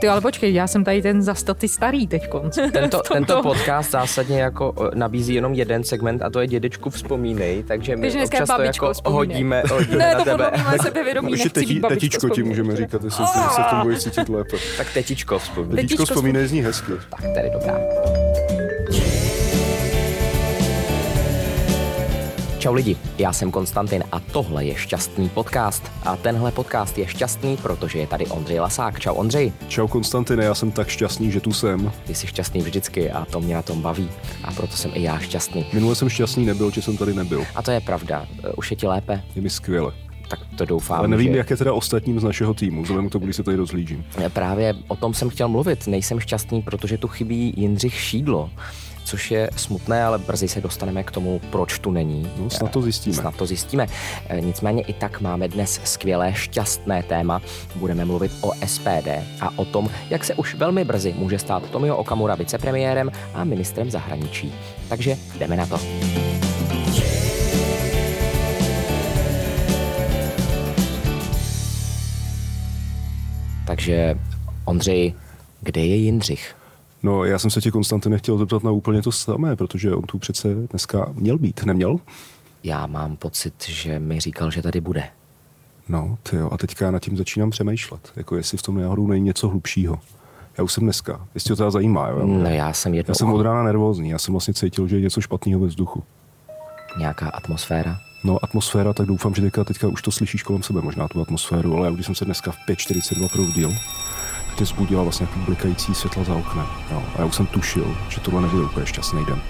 Ty ale počkej, já jsem tady ten za ty starý teď. Tento, tento podcast zásadně jako nabízí jenom jeden segment a to je dědečku vzpomínej, takže my Takže občas to jako vzpomínej. hodíme, hodíme ne, na to tebe. podle mě sebevědomí, nechci být teti, babičko tetičko ti můžeme říkat, jestli se se v tom budeš cítit lépe. Tak tetičko vzpomínej. Tetičko vzpomínej zní hezky. Tak, tady dobrá. Čau lidi, já jsem Konstantin a tohle je šťastný podcast. A tenhle podcast je šťastný, protože je tady Ondřej Lasák. Čau Ondřej, Čau Konstantine, já jsem tak šťastný, že tu jsem. ty jsi šťastný vždycky a to mě na tom baví. A proto jsem i já šťastný. Minule jsem šťastný nebyl, že jsem tady nebyl. A to je pravda. E, Už je ti lépe? Je mi skvěle. Tak to doufám. Ale nevím, že... jak je teda ostatním z našeho týmu, vzhledem k tomu, když se tady rozhlížím. Právě o tom jsem chtěl mluvit. Nejsem šťastný, protože tu chybí Jindřich Šídlo, což je smutné, ale brzy se dostaneme k tomu, proč tu není. No, snad to zjistíme. Snad to zjistíme. E, Nicméně i tak máme dnes skvělé šťastné téma. Budeme mluvit o SPD a o tom, jak se už velmi brzy může stát Tomio Okamura vicepremiérem a ministrem zahraničí. Takže jdeme na to. Takže Ondřej, kde je Jindřich? No, já jsem se tě Konstantine chtěl zeptat na úplně to samé, protože on tu přece dneska měl být, neměl? Já mám pocit, že mi říkal, že tady bude. No, ty jo, a teďka já nad tím začínám přemýšlet, jako jestli v tom náhodou není něco hlubšího. Já už jsem dneska, jestli to teda zajímá, jo? No já jsem jednou Já jsem od rána nervózní, já jsem vlastně cítil, že je něco špatného ve vzduchu. nějaká atmosféra. No, atmosféra, tak doufám, že teďka, teďka už to slyšíš kolem sebe, možná tu atmosféru, ale já když jsem se dneska v 5.42 proudil, mě zbudila vlastně jako blikající světla za oknem. Jo. A já už jsem tušil, že tohle nebude úplně šťastný den.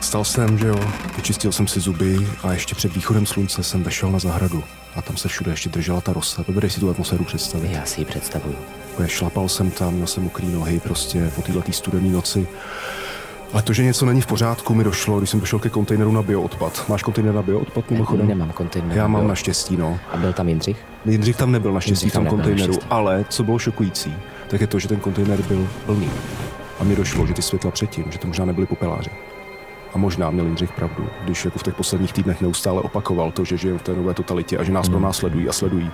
Stal jsem, že jo, vyčistil jsem si zuby a ještě před východem slunce jsem vešel na zahradu. A tam se všude ještě držela ta rosa. Dovedeš si tu atmosféru představit? Já si ji představuju. Šlapal jsem tam, měl jsem mokrý nohy prostě po této studené noci. Ale to, že něco není v pořádku, mi došlo, když jsem došel ke kontejneru na bioodpad. Máš kontejner na bioodpad mimochodem? Nemám kontejner. Já mám naštěstí, no. A byl tam Jindřich? Jindřich tam nebyl naštěstí v tom kontejneru, naštěstí. ale co bylo šokující, tak je to, že ten kontejner byl plný. A mi došlo, že ty světla předtím, že to možná nebyly popeláři. A možná měl Jindřich pravdu, když jako v těch posledních týdnech neustále opakoval to, že žijeme v té nové totalitě a že nás Hmm. pro nás sledují a sledují.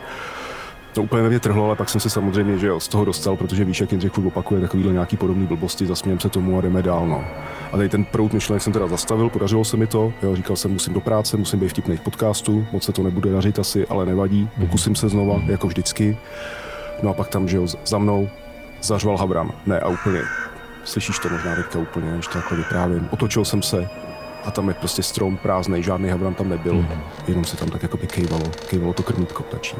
To úplně ve mě trhlo, ale pak jsem se samozřejmě že jo, z toho dostal, protože víš, jak Jindřich furt opakuje takovýhle nějaký podobný blbosti, zasmějem se tomu a jdeme dál. No. A tady ten prout myšlenek jsem teda zastavil, podařilo se mi to. Jo, říkal jsem, musím do práce, musím být vtipný v podcastu, moc se to nebude dařit asi, ale nevadí, pokusím se znova, jako vždycky. No a pak tam, že jo, za mnou zařval Havran. Ne, a úplně, slyšíš to možná teďka úplně, když to takhle vyprávím. Otočil jsem se a tam je prostě strom prázdný, žádný Havran tam nebyl, Mhm. jenom se tam tak jako by kejvalo, kejvalo to krmítko ptačí,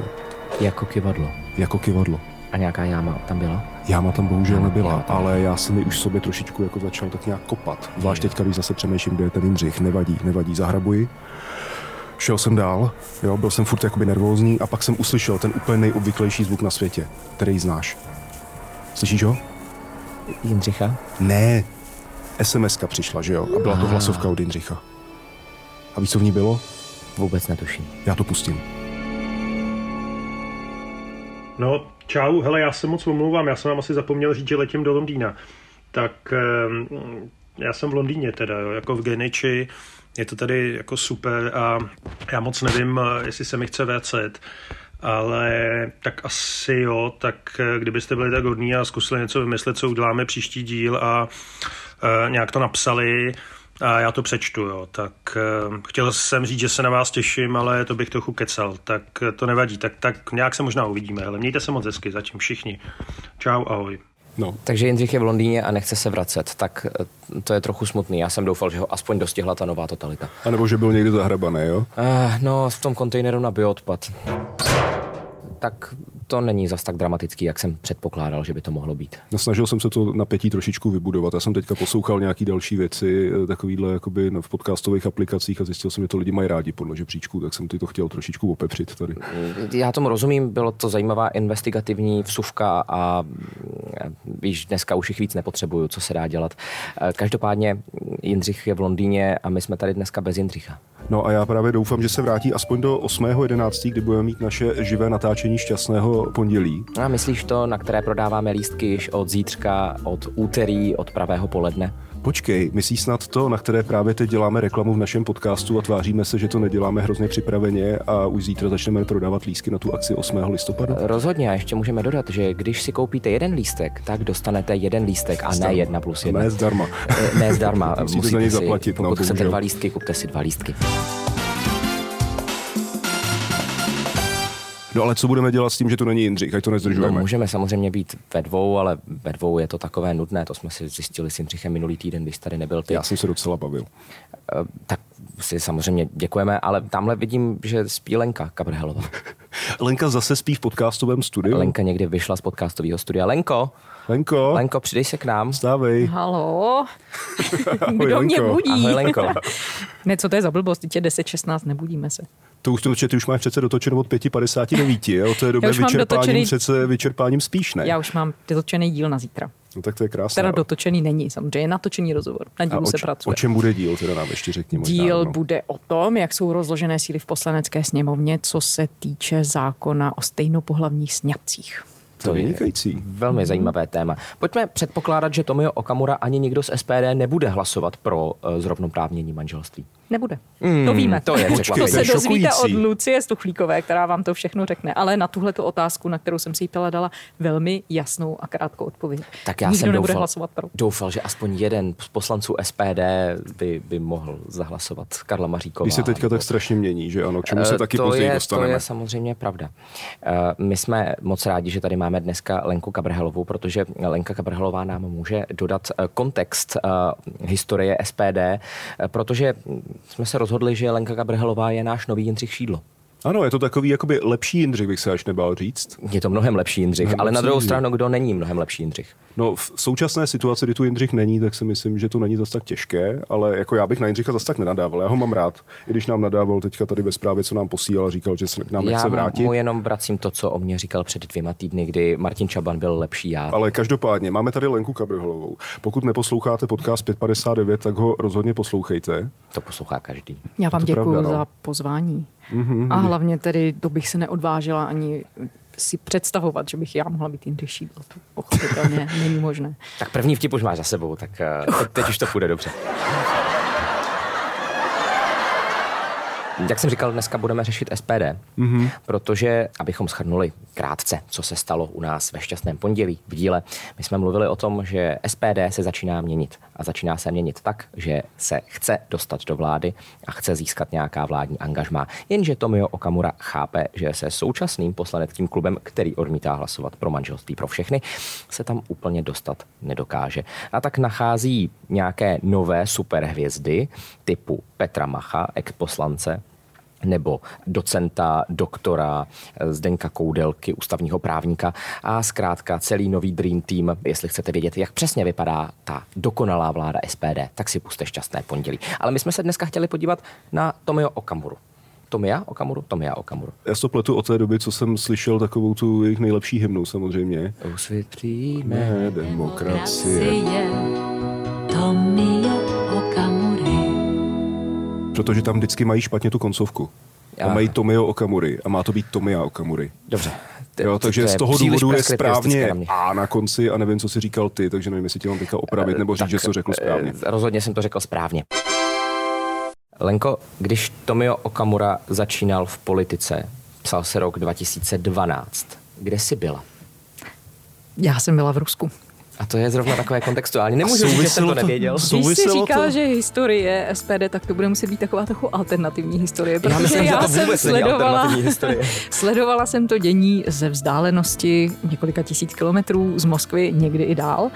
Jako kivadlo. jako kivadlo. A nějaká jáma tam byla? Jáma tam bohužel Jáma nebyla, tam ale já jsem ji už sobě trošičku jako začal tak nějak kopat. Zvlášť teďka, když zase přemýšlím, kde je ten Jindřich. Nevadí, nevadí, zahrabuji. Šel jsem dál, jo, byl jsem furt jakoby nervózní a pak jsem uslyšel ten úplně nejobvyklejší zvuk na světě, který znáš. Slyšíš ho? Jindřicha? Ne. SMS-ka přišla, že jo? A byla to hlasovka od Jindřicha. A víš, co v ní bylo? Vůbec netuším. Já to pustím. No, čau, hele, já se moc omlouvám, já jsem vám asi zapomněl říct, že letím do Londýna. Tak ehm, já jsem v Londýně teda, jo, jako v Greenwichi, je to tady jako super a já moc nevím, jestli se mi chce vracet, ale tak asi jo, tak eh, kdybyste byli tak hodní a zkusili něco vymyslet, co uděláme příští díl a eh, nějak to napsali, a já to přečtu, jo. Tak uh, chtěl jsem říct, že se na vás těším, ale to bych trochu kecal, tak eh, to nevadí. Tak, tak nějak se možná uvidíme, ale mějte se moc hezky zatím všichni. Čau, ahoj. No, Takže Jindřich je v Londýně a nechce se vracet, tak eh, to je trochu smutný. Já jsem doufal, že ho aspoň dostihla ta nová totalita. a nebo že byl někde zahrabaný, jo? Uh, no, v tom kontejneru na bioodpad. Tak to není zas tak dramatický, jak jsem předpokládal, že by to mohlo být. No, snažil jsem se to napětí trošičku vybudovat. Já jsem teďka poslouchal nějaký další věci, eh, takovýhle jakoby v podcastových aplikacích a zjistil jsem, že to lidi mají rádi podle žebříčku, tak jsem ty to chtěl trošičku opepřit tady. Já tomu rozumím, bylo to zajímavá investigativní vsuvka a mm, víš, dneska už jich víc nepotřebuju, co se dá dělat. Eh, Každopádně Jindřich je v Londýně a my jsme tady dneska bez Jindřicha. No a já právě doufám, že se vrátí aspoň do 8.11., kdy budeme mít naše živé natáčení šťastného pondělí. A myslíš to, na které prodáváme lístky již od zítřka, od úterý, od pravého poledne? Počkej, myslíš snad to, na které právě teď děláme reklamu v našem podcastu a tváříme se, že to neděláme hrozně připraveně a už zítra začneme prodávat lísky na tu akci 8. listopadu? Rozhodně a ještě můžeme dodat, že když si koupíte jeden lístek, tak dostanete jeden lístek a ne jedna plus jedna. Ne zdarma. Eh, Ne zdarma. Musíte za něj si, zaplatit, no, Pokud chcete bohužel. dva lístky, kupte si dva lístky. No ale co budeme dělat s tím, že to není Jindřich, ať to No, nezdržujeme? můžeme samozřejmě být ve dvou, ale ve dvou je to takové nudné. To jsme si zjistili s Jindřichem minulý týden, když tady nebyl ty. Já jsem se docela bavil. Eh, Tak si samozřejmě děkujeme, ale tamhle vidím, že spí Lenka Kabrhelová. Lenka zase spí v podcastovém studiu. Lenka někdy vyšla z podcastového studia. Lenko, Lenko, Lenko, přidej se k nám. stávej. Halo? Ahoj, Kdo mě Lenko. budí? Ahoj Lenko. Ne, co to je za blbost? Teď je 10.16, nebudíme se. To už, to, ty už máš přece dotočeno od 5.59, a od té doby Já už mám vyčerpáním, dotočený- přece vyčerpáním spíš, ne? Já už mám dotočený díl na zítra. No tak to je krásné. Teda no. dotočený není, samozřejmě je natočený rozhovor. Na dílu o, se č- pracuje. o čem bude díl, teda nám ještě řekni možná. Díl no. bude o tom, jak jsou rozložené síly v poslanecké sněmovně, co se týče zákona o stejnopohlavních sňatcích. To je vynikající. Velmi zajímavé téma. Pojďme předpokládat, že Tomio Okamura ani nikdo z SPD nebude hlasovat pro uh, zrovnoprávnění manželství. Nebude. Mm, to víme. to je to se To je dozvíte od. Lucie Stuchlíkové, která vám to všechno řekne. Ale na tuhle otázku, na kterou jsem si ptala, dala velmi jasnou a krátkou odpověď. Tak já Nikdo jsem nebude doufal, hlasovat pro. doufal, že aspoň jeden z poslanců SPD by, by mohl zahlasovat Karla Maříková. Když se teďka tak strašně mění, že ano, k čemu se Eh, taky to později je, dostaneme. To je samozřejmě pravda. Eh, My jsme moc rádi, že tady máme dneska Lenku Kabrhelovou, protože Lenka Kabrhelová nám může dodat eh, kontext eh, historie SPD, protože jsme se rozhodli, že Lenka Kabrhelová je náš nový Jindřich Šídlo. Ano, je to takový jakoby lepší Jindřich, bych se až nebál říct. Je to mnohem lepší Jindřich, Mnohem ale na druhou Jindřich. stranu, kdo není mnohem lepší Jindřich? No v současné situaci, kdy tu Jindřich není, tak si myslím, že to není zas tak těžké, ale jako já bych na Jindřicha zas tak nenadával. Já ho mám rád, i když nám nadával teďka tady ve zprávě, co nám posílal, říkal, že se k nám nechce Já vrátit. mu jenom vracím to, co o mě říkal před dvěma týdny, kdy Martin Čaban byl lepší já. Ale každopádně, máme tady Lenku Kabrhelovou. Pokud neposloucháte podcast 559, tak ho rozhodně poslouchejte. To poslouchá každý. Já vám děkuji pravda, no. za pozvání. Mm-hmm. A hlavně tedy, to bych se neodvážila ani si představovat, že bych já mohla být Jindřich Šídlo. To pochopitelně není možné. Tak první vtip už máš za sebou, tak eh, teď, teď už to půjde dobře. Jak jsem říkal, dneska budeme řešit SPD, mm-hmm. protože, abychom schrnuli krátce, co se stalo u nás ve šťastném pondělí v díle, my jsme mluvili o tom, že SPD se začíná měnit. A začíná se měnit tak, že se chce dostat do vlády a chce získat nějaká vládní angažmá. Jenže Tomio Okamura chápe, že se současným poslaneckým klubem, který odmítá hlasovat pro manželství pro všechny, se tam úplně dostat nedokáže. A tak nachází nějaké nové superhvězdy typu Petra Macha, ex-poslance, nebo docenta, doktora eh, Zdenka Koudelky, ústavního právníka a zkrátka celý nový Dream Team. Jestli chcete vědět, jak přesně vypadá ta dokonalá vláda SPD, tak si puste šťastné pondělí. Ale my jsme se dneska chtěli podívat na Tomio Okamuru. Tomia Okamuru? Tomia Okamuru. Já to pletu od té doby, co jsem slyšel takovou tu jejich nejlepší hymnu samozřejmě. Ne, demokracie. Tomio Okamury. Protože tam vždycky mají špatně tu koncovku. Já. mají Tomio Okamury a má to být Tomia Okamury. Dobře. To- Jo, takže to z toho důvodu je správně. A na konci a nevím, co si říkal ty, takže nevím, jestli tě mám teďka opravit nebo říct, Tak, že jsi to řekl správně. eh, Rozhodně jsem to řekl správně. Lenko, když Tomio Okamura začínal v politice, psal se rok 2012, kde jsi byla? Já jsem byla v Rusku. A to je zrovna takové kontextuální. Nemůžu říct, že jsem to souviselo to- nevěděl. sou- Když si Souviselo říká, to? že historie SPD, tak to bude muset být taková trochu alternativní historie, protože myslím, že já to jsem sledovala, alternativní historie. sledovala jsem to dění ze vzdálenosti několika tisíc kilometrů z Moskvy, někdy i dál.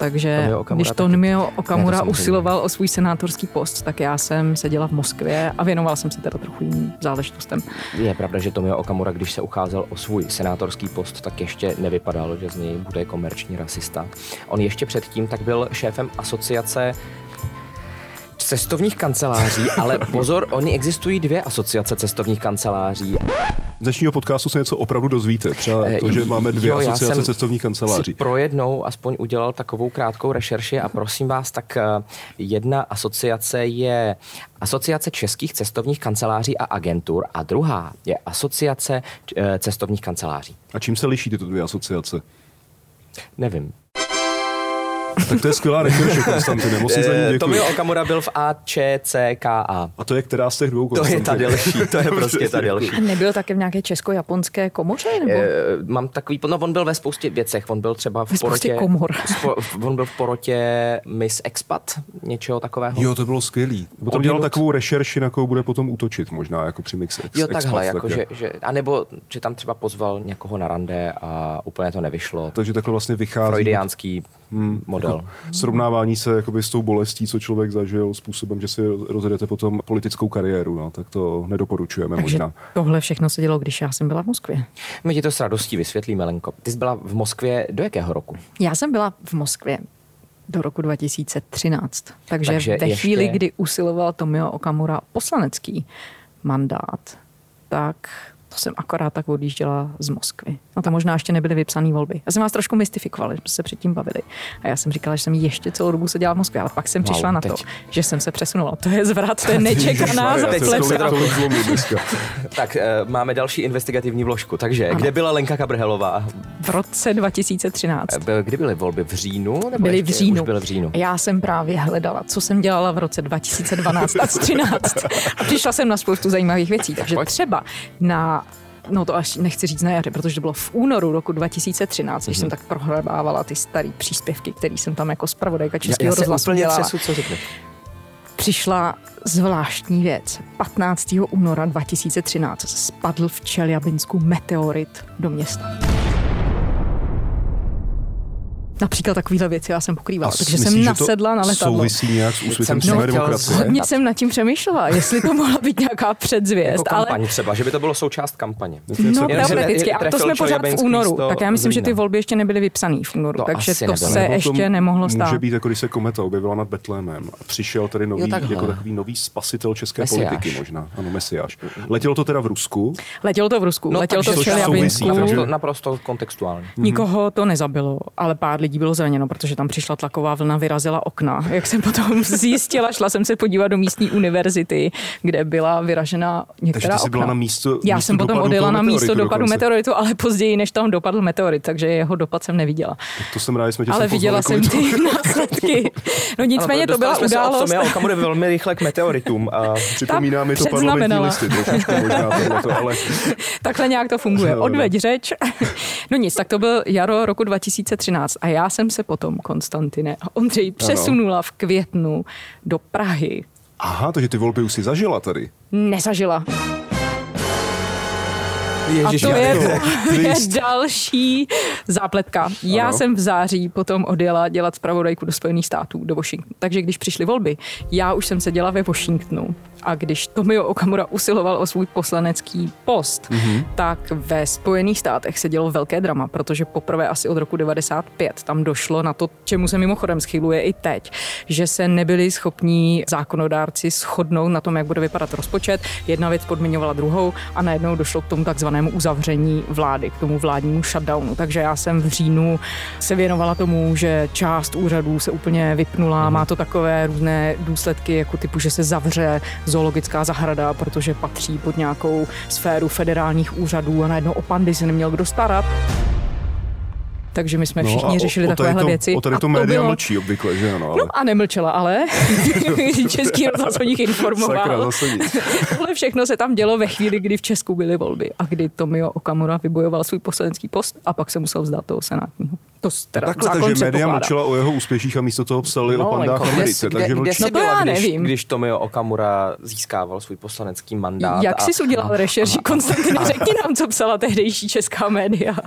Takže Tomio Okamura když. Tomio Ne, Okamura to samozřejmě. usiloval o svůj senátorský post, tak já jsem seděla v Moskvě a věnovala jsem se teda trochu jiným záležitostem. Je pravda, že Tomio Okamura, když se ucházel o svůj senátorský post, tak ještě nevypadalo, že z něj bude komerční rasista. On ještě předtím tak byl šéfem asociace cestovních kanceláří, ale pozor, oni existují dvě asociace cestovních kanceláří. Z dnešního podcastu se něco opravdu dozvíte. Třeba Eh, to, že máme dvě jo, já asociace jsem cestovních Si kanceláří. pro jednou aspoň udělal takovou krátkou rešerši a prosím vás, tak eh, jedna asociace je Asociace českých cestovních kanceláří a agentur a druhá je Asociace eh, cestovních kanceláří. A čím se liší tyto dvě asociace? Nevím. Tak to je skvělá rešerše, Konstantine, musím za ní Eh, děkuji. Tomio Okamura byl v AČCKA. A to je která z těch dvou, To je ta delší, to je prostě ta delší. A nebyl také v nějaké česko-japonské komoře? Nebo? Eh, Mám takový, no on byl ve spoustě věcech, on byl třeba v Ve spoustě porotě, komor. spo, on byl v porotě Miss Expat, něčeho takového. Jo, to bylo skvělý. Potom dělal Odinut. takovou rešerši, na koho bude potom útočit, možná jako při Mix Ex, Jo, takhle, Expat, jako, tak že, že, anebo že tam třeba pozval někoho na rande a úplně to nevyšlo. Takže takhle vlastně vychází Freudiánský model. jako srovnávání se jakoby s tou bolestí, co člověk zažil, způsobem, že si rozjedete potom politickou kariéru, no, tak to nedoporučujeme Takže možná. tohle všechno se dělo, když já jsem byla v Moskvě. My ti to s radostí vysvětlíme, Lenko. Ty jsi byla v Moskvě do jakého roku? Já jsem byla v Moskvě do roku 2013. Takže, Takže ve ještě- chvíli, kdy usiloval Tomio Okamura poslanecký mandát, tak to jsem akorát tak odjížděla z Moskvy. A to možná ještě nebyly vypsané volby. Já jsem vás trošku mystifikovala, že jsme se předtím bavili. A já jsem říkala, že jsem ještě celou dobu seděla v Moskvě, ale pak jsem Wow, přišla na teď. to, že jsem se přesunula. To je zvrat, to je nečekaná. Tak eh, máme další investigativní vložku. Takže Ano. kde byla Lenka Kabrhelová? V roce 2013. Eh, byl- Kdy byly volby? V říjnu? Nebo byly v říjnu. Už byly v říjnu. Já jsem právě hledala, co jsem dělala v roce 2012 a 2013. A přišla jsem na spoustu zajímavých věcí. Takže třeba na No to až nechci říct na jaře, protože to bylo v únoru roku 2013, když Mhm. jsem tak prohledávala ty staré příspěvky, které jsem tam jako zpravodajka Českého rozhlasu dělala. třesu, co řekneš. Přišla zvláštní věc. 15. února 2013 spadl v Čeljabinsku meteorit do města. Například takovýhle věci já jsem pokrývala, takže jsem že to nasedla na letadlo. Souvisí nějak s úsvitem chtěl demokracie. Hodně jsem nad tím přemýšlela, jestli to mohla být nějaká Jako předzvěst, ale kampaň třeba, že by to bylo součást kampaně. No, teoreticky. A to jsme pořád v únoru. místo Tak já myslím, že ty volby ještě nebyly vypsané v únoru, To takže to se to ještě nemohlo stát. Může být, jako když se kometa objevila nad Betlémem a přišel tady nový, jako takový nový spasitel české Mesiáš. politiky možná. Ano, mesiáš. Letělo to teda v Rusku. Letělo to v Rusku, No, letělo to v takže- Naprosto, naprosto kontextuálně. Nikoho to nezabilo, ale pár lidí bylo zraněno, protože tam přišla tlaková vlna, vyrazila okna. Jak jsem potom zjistila, šla jsem se podívat do místní univerzity, kde byla vyražena některá Takže ty jsi okna. byla na místo Já místo jsem potom odjela na místo dopadu dokonce. meteoritu, ale později, než tam dopadl meteorit, takže jeho dopad jsem neviděla. To jsem rád, že jsme tě Ale viděla jsem ty následky. No nicméně to byla událost. Tomia Okamury velmi rychle k meteoritům. A Připomíná mi to parlamentní listy trošičku možná tohleto, ale Takhle nějak to funguje. Odveď řeč. No nic, tak to byl jaro roku 2013 a já jsem se potom, Konstantine a Ondřej, přesunula v květnu do Prahy. aha, takže ty volby už si zažila tady. Nezažila. Ježiš, a to je, to je další zápletka. Já Ano. jsem v září potom odjela dělat zpravodajku do Spojených států, do Washingtonu. Takže když přišly volby, já už jsem seděla ve Washingtonu a když Tomio Okamura usiloval o svůj poslanecký post, mm-hmm. tak ve Spojených státech se dělo velké drama, protože poprvé asi od roku 95 tam došlo na to, čemu se mimochodem schyluje i teď, že se nebyli schopní zákonodárci shodnout na tom, jak bude vypadat rozpočet. Jedna věc podmiňovala druhou a najednou došlo k tomu takzvanému uzavření vlády, k tomu vládnímu shutdownu. Takže já jsem v říjnu se věnovala tomu, že část úřadů se úplně vypnula. Má to takové různé důsledky, jako typu, že se zavře zoologická zahrada, protože patří pod nějakou sféru federálních úřadů a najednou o pandy se neměl kdo starat. Takže my jsme všichni No a o- řešili o tady takovéhle to, věci. O tady a to média bylo- mlčí obvykle, že ano, ale No a nemlčela, ale Český rozhlas o nich informoval. sakra, zase nic. Tohle všechno se tam dělo ve chvíli, kdy v Česku byly volby a kdy Tomio Okamura vybojoval svůj poslanecký post a pak se musel vzdát toho senátního. To teda Takhle, zákon takže média mlčela o jeho úspěších a místo toho psali o pandách Lenko, v kde, Americe, kde, takže kde jsi No to byla, já když, nevím. když Tomio Okamura získával svůj poslanecký mandát? Jak jsi udělal rešerši, Konstantine? Řekni nám, co psala tehdejší česká média.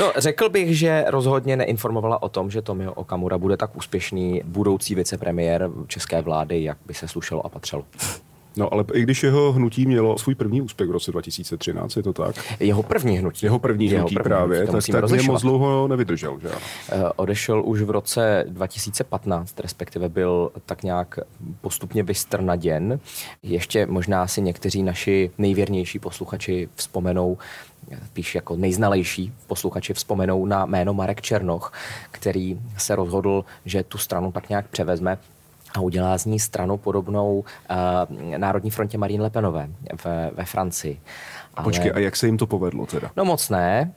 No, řekl bych, že rozhodně neinformovala o tom, že Tomio Okamura bude tak úspěšný budoucí vicepremiér české vlády, jak by se slušelo a patřilo. No ale i když jeho hnutí mělo svůj první úspěch v roce 2013, je to tak? Jeho první hnutí. Jeho první Jeho hnutí první právě, hnutí, tak, tak mě moc dlouho nevydržel, že? Eh, Odešel už v roce 2015, respektive byl tak nějak postupně vystrnaděn. Ještě možná si někteří naši nejvěrnější posluchači vzpomenou, spíš jako nejznalejší posluchači vzpomenou na jméno Marek Černoch, který se rozhodl, že tu stranu tak nějak převezme a udělá z ní stranu podobnou uh, Národní frontě Marine Le Penové ve, ve Francii. A počkej, a jak se jim to povedlo teda? No moc ne.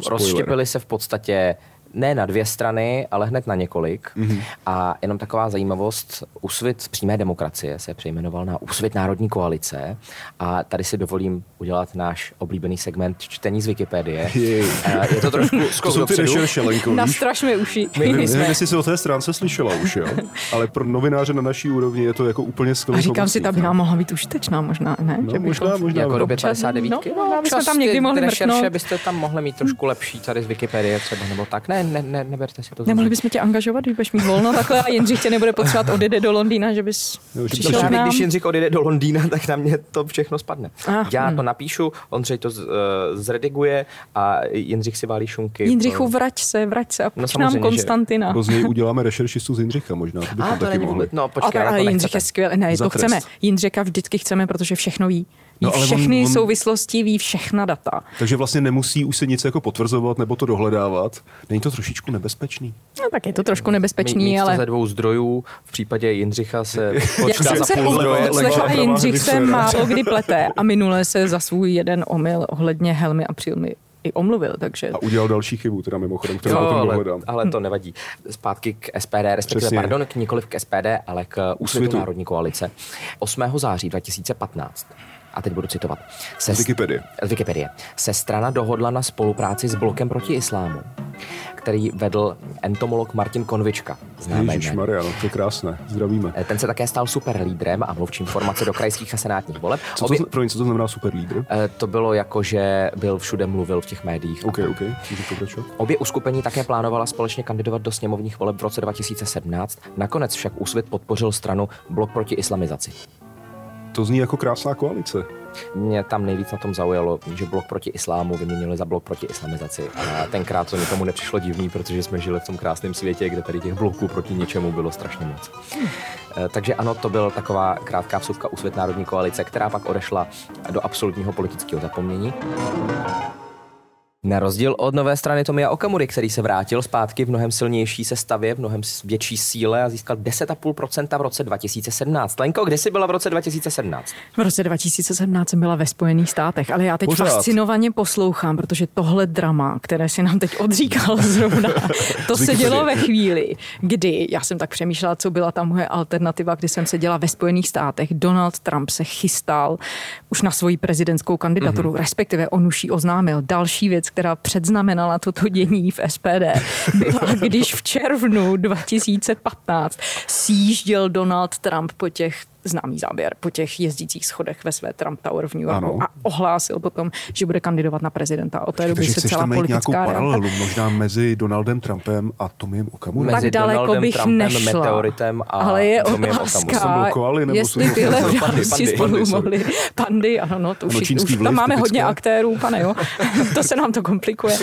Spoiler. Rozštěpili se v podstatě ne na dvě strany, ale hned na několik. Mm-hmm. A jenom taková zajímavost, Úsvit přímé demokracie se přejmenoval na Úsvit národní koalice a tady si dovolím udělat náš oblíbený segment čtení z Wikipedie. Jej. Je to trošku To jsou ty rešerše, Lenko, mi uši. My- my Nevím, jsme- jestli jsi o té stránce slyšela už, jo? Ale pro novináře na naší úrovni je to jako úplně skvělý A říkám si, ta by no. nám mohla být užitečná možná, ne? No, Že možná, bychom- možná. Jako době občas- 59. no, no, my jsme občas tam někdy mohli rešerše mrknout. byste tam mohli mít trošku lepší tady z Wikipedie třeba, nebo tak. Ne, ne, ne neberte si to. Nemohli bychom tě angažovat, když budeš mít volno takhle a Jindřich tě nebude potřebovat odjede do Londýna, že bys Jo, že přišel to nám. když Jindřich odjede do Londýna, tak na mě to všechno spadne. Ah, Já hm. to napíšu, Ondřej to z, uh, zrediguje a Jindřich si válí šunky. Jindřichu, vrať se, vrať se a No, nám samozřejmě, že- Konstantina. Nebo z něj uděláme rešeršistu z Jindřicha možná, to bychom A to taky není mohli. no A počkej, ale to Jindřich je skvělý. Ne, to chceme. Jindřicha vždycky chceme, protože všechno ví. Ví No, ale on- všechny on- souvislosti, ví všechna data. Takže vlastně nemusí už se nic jako potvrzovat nebo to dohledávat. Není to trošičku nebezpečný? No, tak je to trošku nebezpečný, to ale ze dvou zdrojů, v případě Jindřicha se Jak počká jsem za se půl zdroje. leva- slechla, leva- Jindřich se málo kdy plete a minule se za svůj jeden omyl ohledně Helmy a Přilmy i omluvil, takže A udělal další chybu, teda mimochodem, kterou Jo, potom ale, dohledám. ale to nevadí. Zpátky k SPD, respektive, Přesně. pardon, k nikoliv k SPD, ale k Úsvitu. národní koalice. 8. září 2015 a teď budu citovat. Se Z Wikipedie. Z Wikipedie. Se strana dohodla na spolupráci s blokem proti islámu, který vedl entomolog Martin Konvička. Ježíš. Maria, no, to je krásné. Zdravíme. Eh, Ten se také stal super lídrem a mluvčím formace do krajských a senátních voleb. Co to, pro co to znamená super lídr? Eh, to bylo jako, že byl všude mluvil v těch médiích. OK, OK, můžu pokračovat. Obě uskupení také plánovala společně kandidovat do sněmovních voleb v roce 2017. Nakonec však Úsvit podpořil stranu Blok proti islamizaci. To zní jako krásná koalice. Mě tam nejvíc na tom zaujalo, že blok proti islámu vyměnili za blok proti islamizaci. A tenkrát to nikomu nepřišlo divný, protože jsme žili v tom krásném světě, kde tady těch bloků proti něčemu bylo strašně moc. Eh, Takže ano, to byla taková krátká vsuvka Úsvit národní koalice, která pak odešla do absolutního politického zapomnění. Na rozdíl od nové strany Tomia Okamury, který se vrátil zpátky v mnohem silnější sestavě, v mnohem větší síle a získal 10,5% v roce 2017. Lenko, kde jsi byla v roce 2017? v roce 2017 jsem byla ve Spojených státech, ale já teď Pořád. fascinovaně poslouchám, protože tohle drama, které si nám teď odříkal zrovna, to se dělo ve chvíli, kdy, já jsem tak přemýšlela, co byla ta moje alternativa, kdy jsem seděla ve Spojených státech, Donald Trump se chystal už na svoji prezidentskou kandidaturu, mm-hmm. respektive on už ji oznámil. Další věc, která předznamenala toto dění v SPD, byla, když v červnu 2015 sjížděl Donald Trump po těch známý záběr po těch jezdících schodech ve své Trump Tower v New Yorku Ano. a ohlásil potom, že bude kandidovat na prezidenta. Od té doby se celá nějakou politická realita paralelu, možná mezi Donaldem Trumpem a Tomiem Okamurou. Tak daleko Donaldem bych Trumpem, nešla. meteoritem a Ale je otázka, nebo jestli tyhle pandy, spolu mohly. Pandy, ano, no, to Ano, už, už tam máme hodně aktérů, pane, jo. to se nám to komplikuje.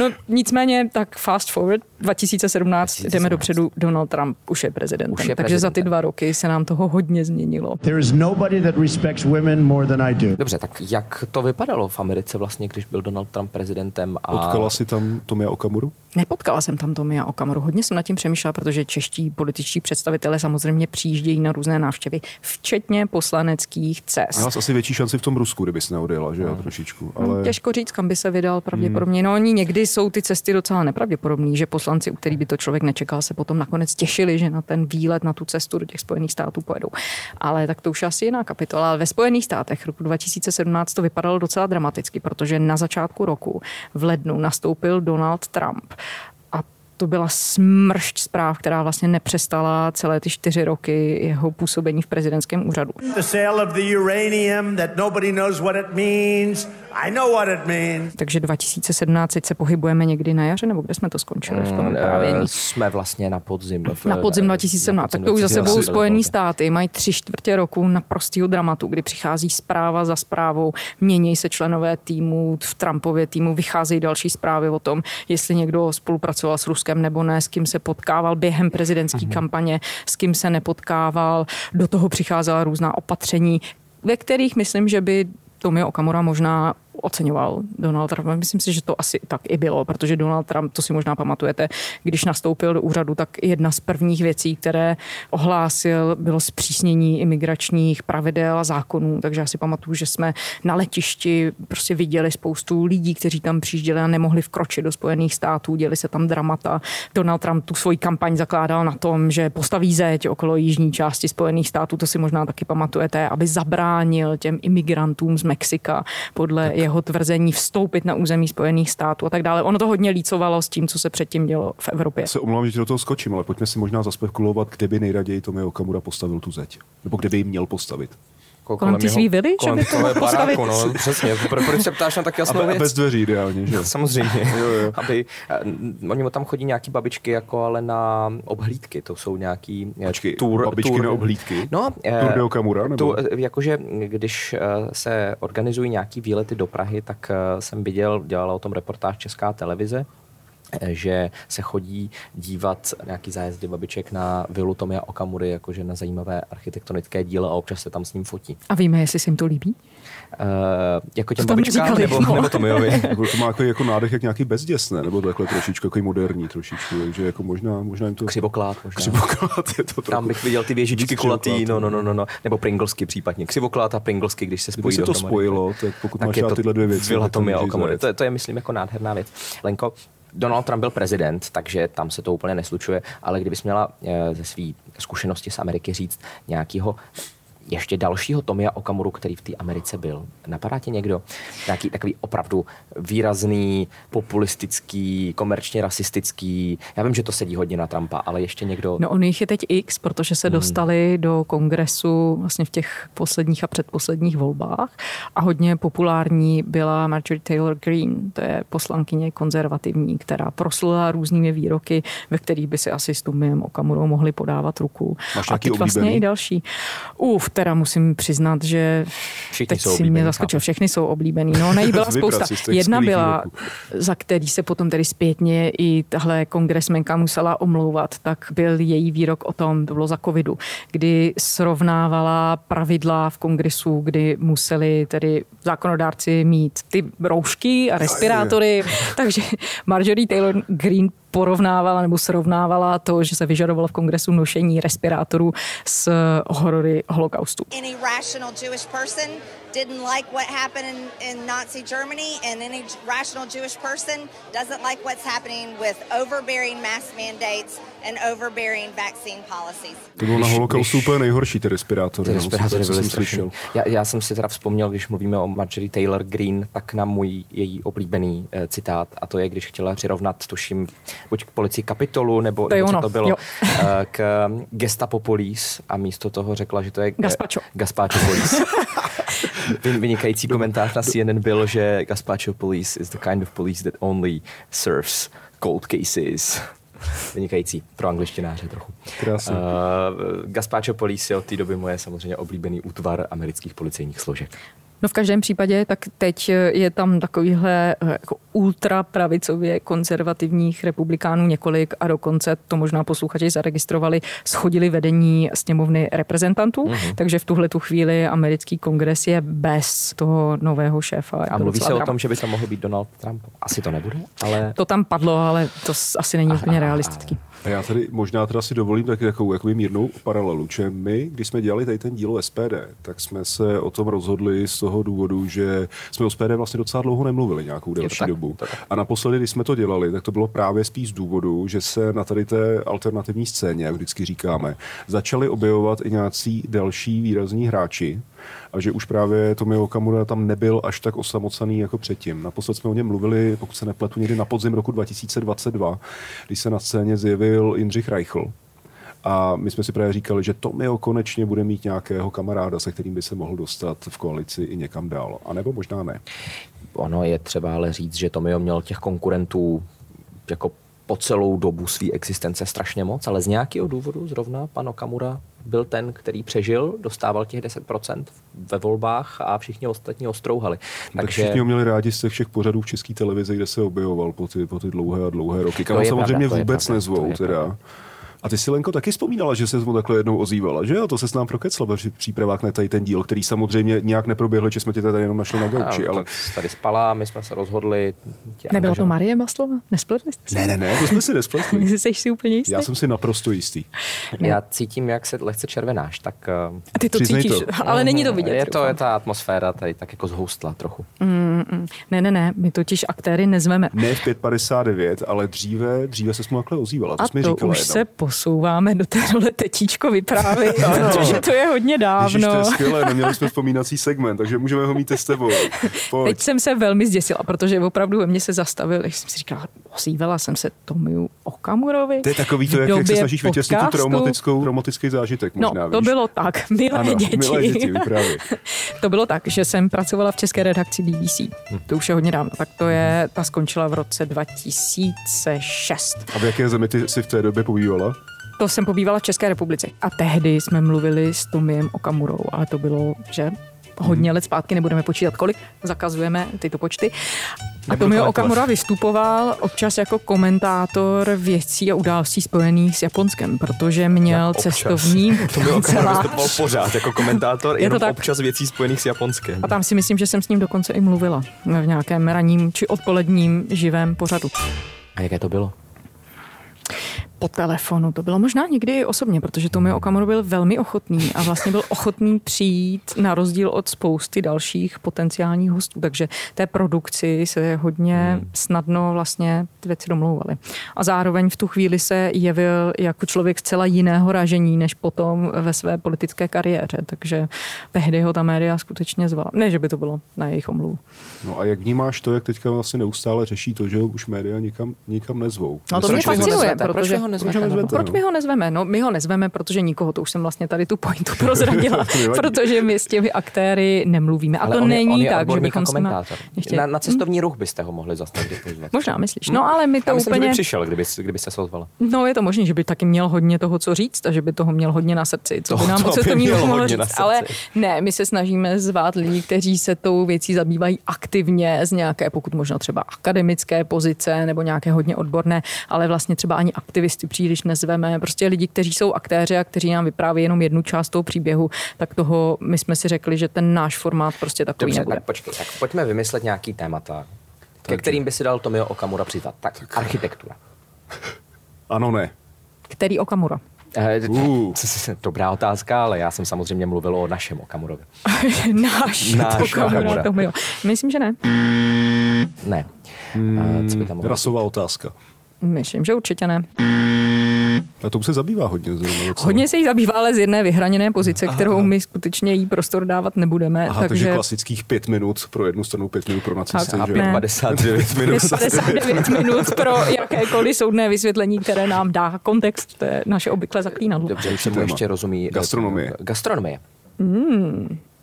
No nicméně, tak fast forward, 2017, 2017. jdeme dopředu, Donald Trump už je prezidentem. Už je takže za ty prezidentem. dva roky se nám toho hodně změnilo. There is nobody that respects women more than I do. Dobře, tak jak to vypadalo v Americe vlastně, když byl Donald Trump prezidentem? A... Potkala si tam Tomia Okamuru? Nepotkala jsem tam Tomia Okamoru. Hodně jsem nad tím přemýšlela, protože čeští političtí představitelé samozřejmě přijíždějí na různé návštěvy, včetně poslaneckých cest. Měla asi větší šanci v tom Rusku, kdybys neodjela, že jo, trošičku. Ale... Ale... Těžko říct, kam by se vydal pravděpodobně. No oni někdy jsou ty cesty docela nepravděpodobné, že poslanci, u kterých by to člověk nečekal, se potom nakonec těšili, že na ten výlet, na tu cestu do těch Spojených států pojedou. Ale tak to už asi jiná kapitola. Ale ve Spojených státech roku 2017 to vypadalo docela dramaticky, protože na začátku roku v lednu nastoupil Donald Trump. A to byla smršť zpráv, která vlastně nepřestala celé ty čtyři roky jeho působení v prezidentském úřadu. The sale of the uranium that nobody knows what it means. I know what it means. Takže 2017 teď se pohybujeme někdy na jaře, nebo kde jsme to skončili v tom Mm, vyprávění? eh, jsme vlastně na podzim. V, Na podzim eh, 2017. na Tak to už za sebou 2017 Spojený státy mají tři čtvrtě roku na prostýho dramatu, kdy přichází zpráva za zprávou, mění se členové týmu, v Trumpově týmu vycházejí další zprávy o tom, jestli někdo spolupracoval s Ruskem nebo ne, s kým se potkával během prezidentské Mhm. kampaně, s kým se nepotkával. Do toho přicházela různá opatření, ve kterých myslím, že by Tomio Okamura možná oceňoval Donald Trump. Myslím si, že to asi tak i bylo, protože Donald Trump, to si možná pamatujete, když nastoupil do úřadu, tak jedna z prvních věcí, které ohlásil, bylo zpřísnění imigračních pravidel a zákonů. Takže já si pamatuju, že jsme na letišti prostě viděli spoustu lidí, kteří tam přijížděli a nemohli vkročit do Spojených států, děli se tam dramata. Donald Trump tu svoji kampaň zakládal na tom, že postaví zeď okolo jižní části Spojených států, to si možná taky pamatujete, aby zabránil těm imigrantům z Mexika podle tak. Jeho tvrzení vstoupit na území Spojených států a tak dále. Ono to hodně lícovalo s tím, co se předtím dělo v Evropě. Se omlouvám, že do toho skočím, ale pojďme si možná zaspekulovat, kde by nejraději Tomio Okamura postavil tu zeď. Nebo kde by ji měl postavit. Kolem, kolem ty svý vily, kolem že by to baráku, no, přesně. Pro, proč se ptáš na tak jasnou věc? bez dveří ideálně, že? Samozřejmě. jo, jo. Aby, uh, oni tam chodí nějaký babičky jako ale na obhlídky, to jsou nějaký eh, Počkej, tour, babičky tour, na obhlídky? No, uh, tour de Okamura, nebo? Tu, jakože když uh, se organizují nějaký výlety do Prahy, tak uh, jsem viděl, dělala o tom reportáž Česká televize, že se chodí dívat nějaký zájezdy babiček na vilu Tomia Okamury, jakože na zajímavé architektonické dílo a občas se tam s ním fotí. A víme, jestli si jim to líbí? Uh, jako těm babičkám nebo, no. nebo Tomiovi? jako to má jako, jako nádech jak nějaký bezděs, ne? Nebo takhle trošičku jako moderní trošičku, takže jako možná, možná jim to... Křivoklát možná. Křivoklát je to trochu. Tam bych viděl ty věžičky kulatý, no, no, no, no, no, nebo Pringlesky případně. Křivoklát a Pringlesky, když se spojí Kdyby se to spojilo, tak pokud tak máš to tyhle dvě věci. Vila Tomia Okamury, to, to je, myslím, jako nádherná věc. Lenko, Donald Trump byl prezident, takže tam se to úplně neslučuje, ale kdybys měla eh, ze své zkušenosti z Ameriky říct nějakého ještě dalšího Tomia Okamuru, který v té Americe byl. Napadá tě někdo? Nějaký takový opravdu výrazný, populistický, komerčně rasistický. Já vím, že to sedí hodně na Trumpa, ale ještě někdo. No on jich je teď X, protože se hmm. dostali do kongresu vlastně v těch posledních a předposledních volbách a hodně populární byla Marjorie Taylor Greene, to je poslankyně konzervativní, která proslula různými výroky, ve kterých by si asi s Tomiem Okamurou mohli podávat ruku. Máš a teď vlastně i další. Uf, teda musím přiznat, že Všichni teď jsou si mě zaskočil. Všechny jsou oblíbený. No, ona byla spousta. Jedna byla, za který se potom tedy zpětně i tahle kongresmenka musela omlouvat, tak byl její výrok o tom, to bylo za covidu, kdy srovnávala pravidla v kongresu, kdy museli tedy zákonodárci mít ty roušky a respirátory. Takže Marjorie Taylor Greene porovnávala nebo srovnávala to, že se vyžadovalo v kongresu nošení respirátorů s horory holokaustu. Didn't like what happened in, in Nazi Germany, and any rational Jewish person doesn't like what's happening with overbearing mask mandates and overbearing vaccine policies. To bylo na holokaustu úplně nejhorší, ty respirátory. Ty respirátory byly strašný. Já, já, jsem si teda vzpomněl, když mluvíme o Marjorie Taylor Green, tak na můj její oblíbený e, citát, a to je, když chtěla přirovnat, tuším, buď k policii kapitolu, nebo, to, nebo co to bylo, e, k Gestapo Police a místo toho řekla, že to je Gaspacho. Gaspacho Police. Vynikající komentář na CNN byl, že Gaspacho Police is the kind of police that only serves cold cases. Vynikající pro angličtináře trochu. Krásně. Uh, Gaspacho Police je od té doby moje samozřejmě oblíbený útvar amerických policejních složek. No v každém případě, tak teď je tam takovýhle eh, jako ultrapravicově konzervativních republikánů několik a dokonce to možná posluchači zaregistrovali, schodili vedení sněmovny reprezentantů, mm-hmm. takže v tuhle tu chvíli americký kongres je bez toho nového šéfa. A mluví se o tom, že by to mohl být Donald Trump? Asi to nebude, ale... To tam padlo, ale to asi není úplně realistický. A já tady možná teda si dovolím tak takovou jakoby mírnou paralelu, že my, když jsme dělali tady ten díl SPD, tak jsme se o tom rozhodli z toho důvodu, že jsme o SPD vlastně docela dlouho nemluvili nějakou delší dobu. A naposledy, když jsme to dělali, tak to bylo právě spíš z důvodu, že se na tady té alternativní scéně, jak vždycky říkáme, začali objevovat i nějací další výrazní hráči, a že už právě Tomio Okamura tam nebyl až tak osamocený jako předtím. Naposled jsme o něm mluvili, pokud se nepletu, někdy na podzim roku 2022, když se na scéně zjevil Jindřich Reichl, a my jsme si právě říkali, že Tomio konečně bude mít nějakého kamaráda, se kterým by se mohl dostat v koalici i někam dál. A nebo možná ne. Ono je třeba ale říct, že Tomio měl těch konkurentů jako po celou dobu své existence strašně moc, ale z nějakého důvodu zrovna pan Okamura byl ten, který přežil, dostával těch 10% ve volbách a všichni ostatní ostrouhali. Tak Takže... všichni ho měli rádi z těch všech pořadů v české televizi, kde se objevoval po ty, po ty dlouhé a dlouhé roky. Kam samozřejmě pravda, vůbec pravda, nezvou. Teda. A ty si Lenko taky vzpomínala, že se mu takhle jednou ozývala, že jo? To se s nám prokeclo při přípravách na tady ten díl, který samozřejmě nějak neproběhl, že jsme tě tady jenom našli na gauči, ale... Tady spala, my jsme se rozhodli. Nebyla to. Marie Maslova? Nespletli jste se? Ne, ne, ne, to jsme si nespletli. Jsi si úplně jistý? Já jsem si naprosto jistý. Já cítím, jak se lehce červenáš, tak... eh, A ty to Přiznej cítíš, to. ale není to vidět. Je to, je ta atmosféra tady tak jako zhoustla trochu. Ne, ne, ne, my totiž aktéry nezveme. Ne v 5.59, ale dříve, dříve se mu takhle ozývala. To A jsi mi to říkala už jednou. se posouváme do té role tetíčko vyprávy, protože to je hodně Ježiš, to dávno. je skvělé, neměli jsme vzpomínací segment, takže můžeme ho mít s tebou. Pojď. Teď jsem se velmi zděsila, protože opravdu ve mně se zastavil, když jsem si říkala, ozývala jsem se Tomiu Okamurovi. To je takový to, jak, jak se snažíš vytěsnit tu traumatickou, traumatický zážitek No, možná, to víš? bylo tak, milé ano, děti. milé děti, to bylo tak, že jsem pracovala v české redakci BBC. To už je hodně dávno. Tak to je, ta skončila v roce 2006. A v jaké zemi ty si v té době pobývala? To jsem pobývala v České republice. A tehdy jsme mluvili s Tomiem Okamurou, ale to bylo, že hodně let zpátky, nebudeme počítat kolik, zakazujeme tyto počty. A Tomio komentovat. Okamura vystupoval občas jako komentátor věcí a událostí spojených s Japonskem, protože měl občas. cestovní To byl kancelář. vystupoval pořád jako komentátor, to jenom tak. občas věcí spojených s Japonskem. A tam si myslím, že jsem s ním dokonce i mluvila v nějakém ranním či odpoledním živém pořadu. A jaké to bylo? Po telefonu, to bylo možná někdy i osobně, protože Tomio Okamura byl velmi ochotný a vlastně byl ochotný přijít na rozdíl od spousty dalších potenciálních hostů, takže té produkci se hodně snadno vlastně ty věci domlouvaly. A zároveň v tu chvíli se jevil jako člověk zcela jiného ražení, než potom ve své politické kariéře, takže tehdy ho ta média skutečně zvala. Ne, že by to bylo na jejich omluvu. No a jak vnímáš to, jak teďka vlastně neustále řeší to, že ho už média nikam, nikam nezvou? No to mě fascinuje, protože ho nezvete? Proč ho nezvete? Nebo- Proč my ho nezveme? No, my ho nezveme, protože nikoho, to už jsem vlastně tady tu pointu prozradila, protože my s těmi aktéry nemluvíme. A Ale to on není on je tak, že bychom a s nimi komentátor. ještě... Na, na cestovní ruch byste ho mohli pozvat. Možná myslíš. No ale my to Já myslím, že úplně... by přišel, kdyby, kdyby se ozvala. No je to možné, že by taky měl hodně toho, co říct a že by toho měl hodně na srdci, co by To- nám to o by cestovní ruch mohl hodně říct. Ale ne, my se snažíme zvát lidi, kteří se tou věcí zabývají aktivně z nějaké, pokud možno třeba akademické pozice nebo nějaké hodně odborné, ale vlastně třeba ani aktivisty příliš nezveme. Prostě lidi, kteří jsou aktéři a kteří nám vypráví jenom jednu část toho příběhu, tak toho my jsme si řekli, že ten náš formát prostě takový Dobře, nebude. tak počkej, tak pojďme vymyslet nějaký témata, ke kterým by si dal Tomio Okamura přizvat. Tak, architektura. Ano, ne. Který Okamura? Eh, Uh. Dobrá otázka, ale já jsem samozřejmě mluvil o našem Okamurovi. náš, Náš Okamura. Okamura. Myslím, že ne. Ne. Hmm, co by tam mohlo? Rasová otázka. Myslím, že určitě ne. A to už se zabývá hodně. Zrovna. Hodně se jí zabývá, ale z jedné vyhraněné pozice, kterou my skutečně jí prostor dávat nebudeme. Aha, takže takže klasických pět minut pro jednu stranu, pět minut pro nacisty. Že? ne. 59 minut. 59 minut pro jakékoliv soudné vysvětlení, které nám dá kontext. To je naše obvyklé zaklínadlo. Dobře, už se mu téma. ještě rozumí. eh, Gastronomie. Gastronomie.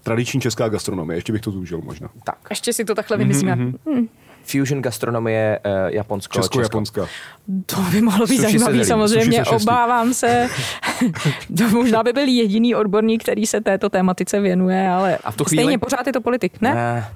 Tradiční česká gastronomie, ještě bych to zúžil možná. Tak. Ještě si to takhle vymyslíme. Mm-hmm. Fusion gastronomie, eh, Japonsko, Česko. Česko-Japonská. To by mohlo být zajímavý, samozřejmě. Se. Obávám se. to možná by byl jediný odborník, který se této tématice věnuje, ale A v tu stejně chvíli- pořád je to politik, ne? Ne,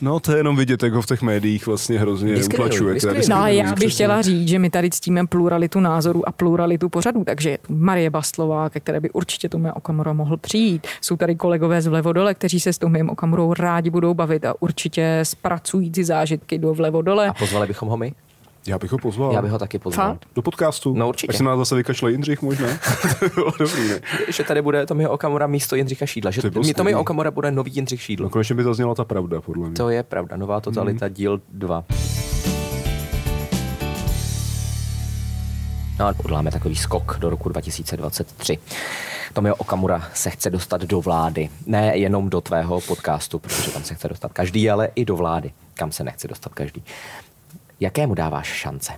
No to je jenom vidět, jak ho v těch médiích vlastně hrozně Diskriminuje, utlačuje. diskriminuje. No já bych přesně. chtěla říct, že my tady ctíme pluralitu názorů a pluralitu pořadů, takže je tu Marie Bastlová, ke které by určitě Tomio Okamura mohl přijít. Jsou tady kolegové z Vlevodole, kteří se s Tomiem Okamurou rádi budou bavit a určitě zpracují ty zážitky do Vlevodole. a pozvali bychom ho my? Já bych ho pozval. Já bych ho taky pozval. Fakt? Do podcastu. No, určitě. Až se nás zase vykašle Jindřich možná. to bylo dobrý, ne? Že tady bude Tomio Okamura místo Jindřicha Šídla. Že To mi skvělý. Okamura bude nový Jindřich Šídl. No konečně by zazněla ta pravda, podle mě. To je pravda. Nová totalita, díl 2. No a uděláme takový skok do roku 2023. Tomio Okamura se chce dostat do vlády. Ne jenom do tvého podcastu, protože tam se chce dostat každý, ale i do vlády, kam se nechce dostat každý. Jaké mu dáváš šance?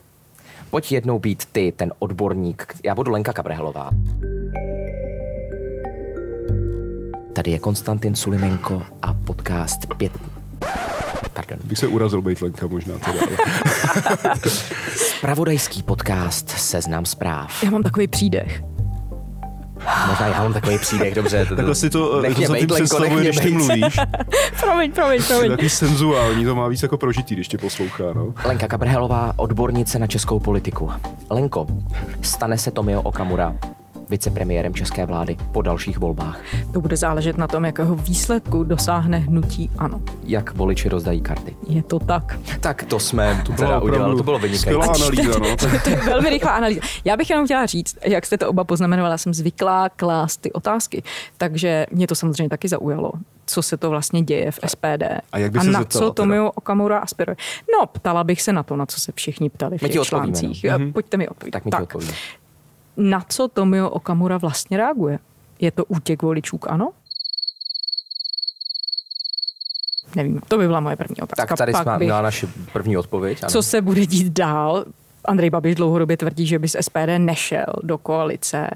Pojď jednou být ty, ten odborník. Já budu Lenka Kabrhelová. Tady je Konstantin Sulimenko a podcast 5. Pardon. Bych se urazil být Lenka možná teda. ale- Spravodajský podcast Seznam zpráv. Já mám takový přídech. Možná já mám takový příběh, dobře. Takhle si to, nech to mě za bejt, tím Lenko, představuje, když ty mluvíš. promiň, promiň, Je promiň. takový senzuální, to má víc jako prožitý, když tě poslouchá, no. Lenka Kabrhelová, odbornice na českou politiku. Lenko, stane se Tomio Okamura vicepremiérem české vlády po dalších volbách. To bude záležet na tom, jakého výsledku dosáhne hnutí ano. Jak voliči rozdají karty. Je to tak. Tak to jsme to Byla teda udělali, to bylo vynikající. analýza, no. Tak To je velmi rychlá analýza. Já bych jenom chtěla říct, jak jste to oba poznamenala, jsem zvyklá klást ty otázky, takže mě to samozřejmě taky zaujalo co se to vlastně děje v SPD. A jak by a se na zeptala co teda? Tomio Okamura aspiruje. No, ptala bych se na to, na co se všichni ptali v My ti těch odpovíme, no. článcích. Mm-hmm. Pojďte mi odpovědět. Tak mi to odpovíme. Na co Tomio Okamura vlastně reaguje? Je to útěk voličů k ano? Nevím, to by byla moje první otázka. Tak tady Pak jsme bych, na naši první odpověď. Ano. co se bude dít dál? Andrej Babiš dlouhodobě tvrdí, že by z SPD nešel do koalice,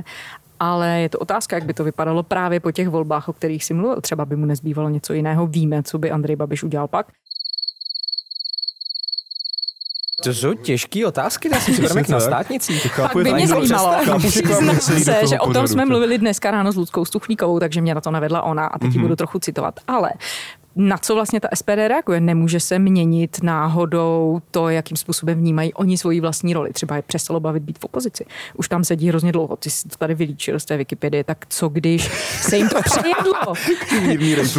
ale je to otázka, jak by to vypadalo právě po těch volbách, o kterých si mluvil. Třeba by mu nezbývalo něco jiného. Víme, co by Andrej Babiš udělal pak. To jsou těžké otázky, já si připravím Přesně na tak. státnicích. chápu, by mě to- zajímalo, k přiznám se, že o tom jsme mluvili dneska ráno s Ludskou Stuchlíkovou, takže mě na to navedla ona a teď mm-hmm. budu trochu citovat. Ale na co vlastně ta SPD reaguje? Nemůže se měnit náhodou to, jakým způsobem vnímají oni svoji vlastní roli. Třeba je přestalo bavit být v opozici. Už tam sedí hrozně dlouho. Ty jsi to tady vylíčil z té Wikipedie, tak co když se jim to přejedlo?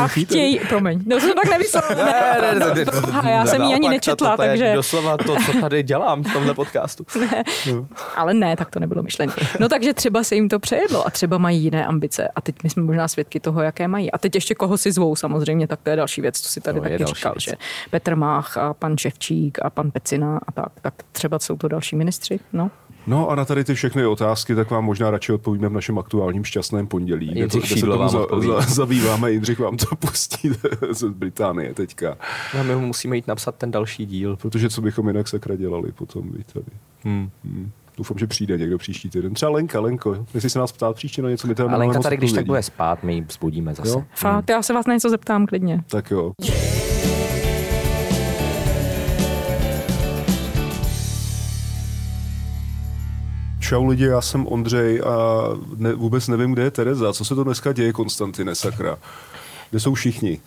A chtějí, promiň, no to jsem tak. Ne, ne, ne, ne, já jsem ji ani nečetla, takže... doslova to, co tady dělám v tomhle podcastu. Ale ne, tak to nebylo myšlení. No takže třeba se jim to přejedlo a třeba mají jiné ambice a teď my jsme možná svědky toho, jaké mají. A teď ještě koho si zvou samozřejmě, tak to je další věc, co si tady To taky říkal, věc. že Petr Mách a pan Ševčík a pan Pecina a tak, tak třeba jsou to další ministři, no. No a na tady ty všechny otázky, tak vám možná radši odpovíme v našem aktuálním šťastném pondělí. kde Jindřich to- kde se tomu vám odpoví. zabýváme, Jindřich vám to pustí z Británie teďka. No, my mu musíme jít napsat ten další díl. Protože co bychom jinak sakra dělali potom, tady. Hmm. Hmm. Doufám, že přijde někdo příští týden. Třeba Lenka, Lenko, jestli se nás ptát příště na něco, my A nemáme Lenka tady, když tak bude spát, my ji vzbudíme zase. Jo? Fakt, já se vás na něco zeptám klidně. Tak jo. Čau lidi, já jsem Ondřej a ne, vůbec nevím, kde je Tereza. Co se to dneska děje, Konstantine, sakra? Kde jsou všichni?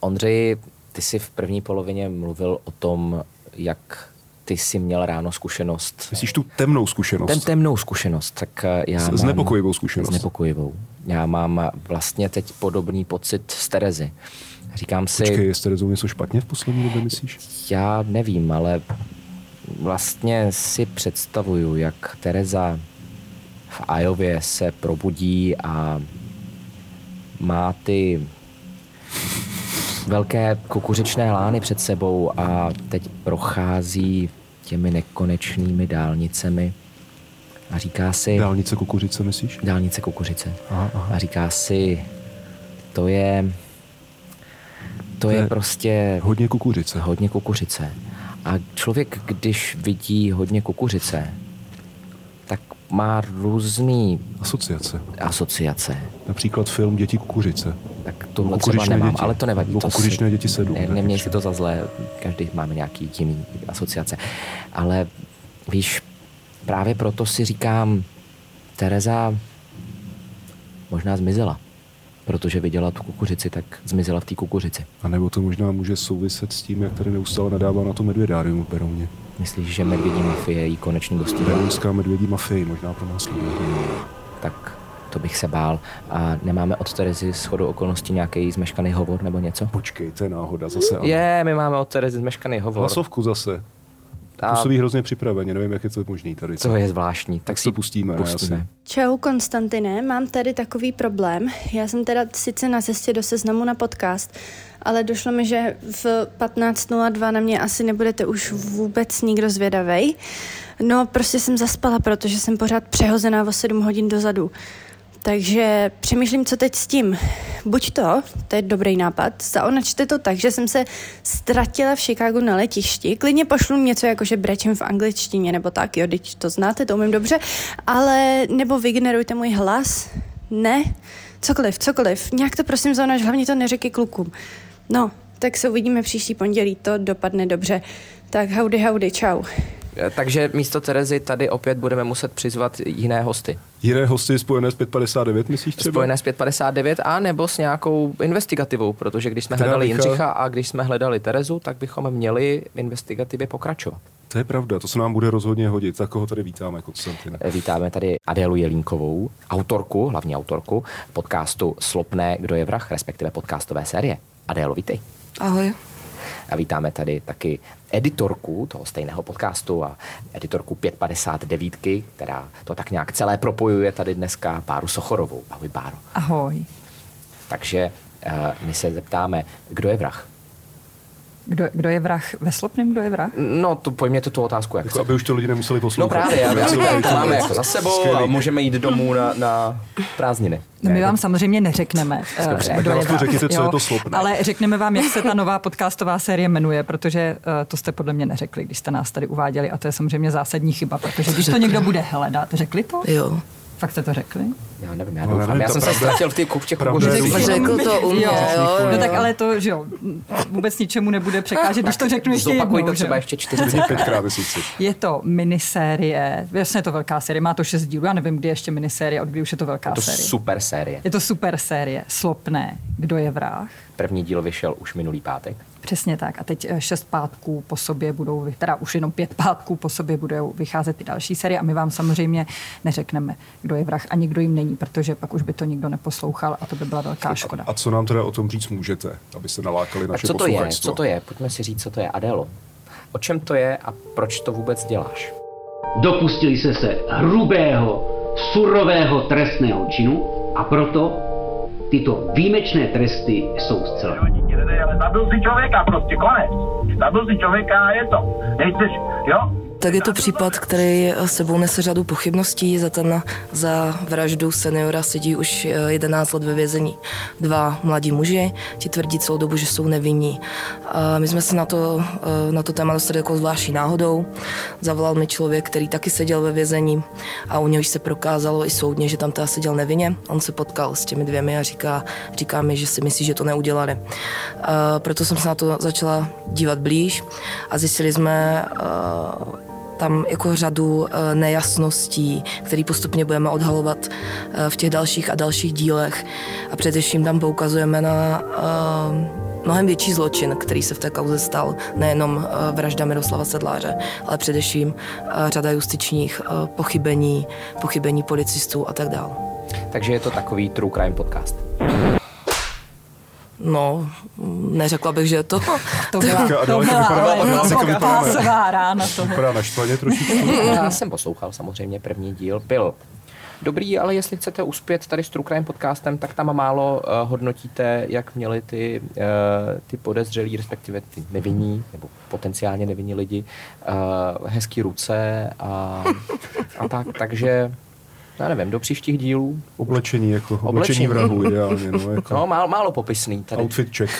Ondřej, ty jsi v první polovině mluvil o tom, jak ty jsi měl ráno zkušenost. Myslíš tu temnou zkušenost? Ten temnou zkušenost, tak eh, já S- mám... znepokojivou zkušenost. Znepokojivou. Já mám vlastně teď podobný pocit z Terezy. Říkám si, Počkej, je s Terezou něco špatně v poslední době, myslíš? já nevím, ale vlastně si představuju, jak Tereza v Ajově se probudí a má ty velké kukuřičné lány před sebou a teď prochází těmi nekonečnými dálnicemi a říká si... Dálnice kukuřice, myslíš? Dálnice kukuřice. Aha, aha. A říká si, to je... To je je prostě Hodně kukuřice. hodně kukuřice. A člověk, když vidí hodně kukuřice, tak má různý Asociace. asociace. Například film Děti kukuřice. Tak tohle třeba nemám, děti. ale to nevadí. To kukuřičné děti sedm, ne? neměj si to za zlé, každý máme nějaký jiný asociace. Ale víš, právě proto si říkám, Tereza možná zmizela. Protože viděla tu kukuřici, tak zmizela v té kukuřici. A nebo to možná může souviset s tím, jak tady neustále nadává na to medvědárium v Berouně. Myslíš, že medvědí mafie jí konečně dostihla? Berounská medvědí mafie možná pro nás Tak to bych se bál. A nemáme od Terezy s chodou okolností nějaký zmeškaný hovor nebo něco? Počkej, to je náhoda zase. ano. Je, my máme od Terezy zmeškaný hovor. Hlasovku zase. A Působí hrozně připraveně, nevím, jak je to možný tady. to je zvláštní. Tak, Tak si to pustíme, pustíme. asi. Čau Konstantine, mám tady takový problém. Já jsem teda sice na cestě do seznamu na podcast, ale došlo mi, že v 15.02 na mě asi nebudete už vůbec nikdo zvědavej. No, prostě jsem zaspala, protože jsem pořád přehozená o 7 hodin dozadu. Takže přemýšlím, co teď s tím. Buď to, to je dobrý nápad, zaonačte to tak, že jsem se ztratila v Chicagu na letišti. Klidně pošlu něco jako, že brečím v angličtině nebo tak, jo, teď to znáte, to umím dobře, ale nebo vygenerujte můj hlas. Ne, cokoliv, cokoliv. Nějak to prosím zaonač, hlavně to neřekej klukům. No, tak se uvidíme příští pondělí, to dopadne dobře. Tak howdy, howdy, čau. Eh, Takže místo Terezy tady opět budeme muset přizvat jiné hosty. Jiné hosty spojené s 559, myslíš třeba? Spojené s 559 a nebo s nějakou investigativou, protože když jsme Která hledali vychází- Jindřicha a když jsme hledali Terezu, tak bychom měli investigativě pokračovat. To je pravda, to se nám bude rozhodně hodit. Tak koho tady vítáme, Konstantin? Eh, Vítáme tady Adélu Jelínkovou, autorku, hlavní autorku podcastu Slopné, kdo je vrah, respektive podcastové série. Adélo, vítej. Ahoj. A vítáme tady taky editorku toho stejného podcastu a editorku 559, která to tak nějak celé propojuje tady dneska Báru Sochorovou. Ahoj Báro. Ahoj. Takže uh, my se zeptáme, kdo je vrah? Kdo, kdo je vrah ve Slopném, kdo je vrah? No, to pojďme tu otázku, jak Jako, aby už to lidi nemuseli No poslouchat. právě, aby, to máme jako za sebou a Skvělý. můžeme jít domů na, na prázdniny. No my vám samozřejmě neřekneme, eh, Dobře, kdo tak je vrah. řekněte, co jo. je to Slopné. Ale řekneme vám, jak se ta nová podcastová série jmenuje, protože eh, to jste podle mě neřekli, když jste nás tady uváděli a to je samozřejmě zásadní chyba, protože když to někdo bude hledat, řekli to? Jo. Fakt jste to řekli? Já nevím, já No, doufám. nevím, Já to jsem se pravda- ztratil v je kukuřicích. důležitá. Řekl to u mě, Jo. jo, jo. No tak ale to, že jo, vůbec ničemu nebude překážet, když to řeknu ještě Zopakuj jednou. to třeba ještě čtyři Klidně pětkrát, jestli chci. Je to minisérie, jasně je to velká série, má to šest dílů, já nevím, kdy ještě minisérie, od kdy už je to velká Je to série. super série. Je to super série, Slopné, kdo je vrah. První díl vyšel už minulý pátek. Přesně tak. A teď eh, šest pátků po sobě budou, teda už jenom pět pátků po sobě budou vycházet ty další série a my vám samozřejmě neřekneme, kdo je vrah a nikdo jim není, protože pak už by to nikdo neposlouchal a to by byla velká škoda. A co nám teda o tom říct můžete, abyste nalákali Tak naše co to je? Co to je? Pojďme si říct, co to je Adélo. O čem to je a proč to vůbec děláš? Dopustili se se hrubého, surového trestného činu a proto tyto výjimečné tresty jsou zcela zabil si člověka prostě, konec. Zabil si člověka a je to. Nechceš, jo? Tak je to případ, který sebou nese řadu pochybností. Za, ten, za vraždu seniora sedí už eh, 11 let ve vězení. Dva mladí muži, ti tvrdí celou dobu, že jsou nevinní. A my jsme se na to, eh, na to téma dostali jako zvláštní náhodou. Zavolal mi člověk, který taky seděl ve vězení a u něhož se prokázalo i soudně, že tam teda seděl nevinně. On se potkal s těmi dvěmi a říká, říká mi, že si myslí, že to neudělali. A proto jsem se na to začala dívat blíž a zjistili jsme eh, tam jako řadu eh, nejasností, které postupně budeme odhalovat eh, v těch dalších a dalších dílech. A především tam poukazujeme na eh, mnohem větší zločin, který se v té kauze stal, nejenom vražda Miroslava Sedláře, ale především řada justičních pochybení, pochybení policistů a tak dále. Takže je to takový true crime podcast. No, neřekla bych, že je to. To byla, A to daleko byla ale a daleko vypadáme. pásová rána to. Vypadá naštvaně trošičku. Já jsem poslouchal samozřejmě první díl. Byl dobrý, ale jestli chcete uspět tady s True Crime podcastem, tak tam málo uh, hodnotíte, jak měli ty, uh, ty podezřelí, respektive ty nevinní, nebo potenciálně nevinní lidi, uh, hezký ruce a, a tak. Takže já nevím, do příštích dílů. Oblečení, jako Oblečení. oblečení vrahu ideálně. No, jako No, málo, málo popisný tady. Outfit check.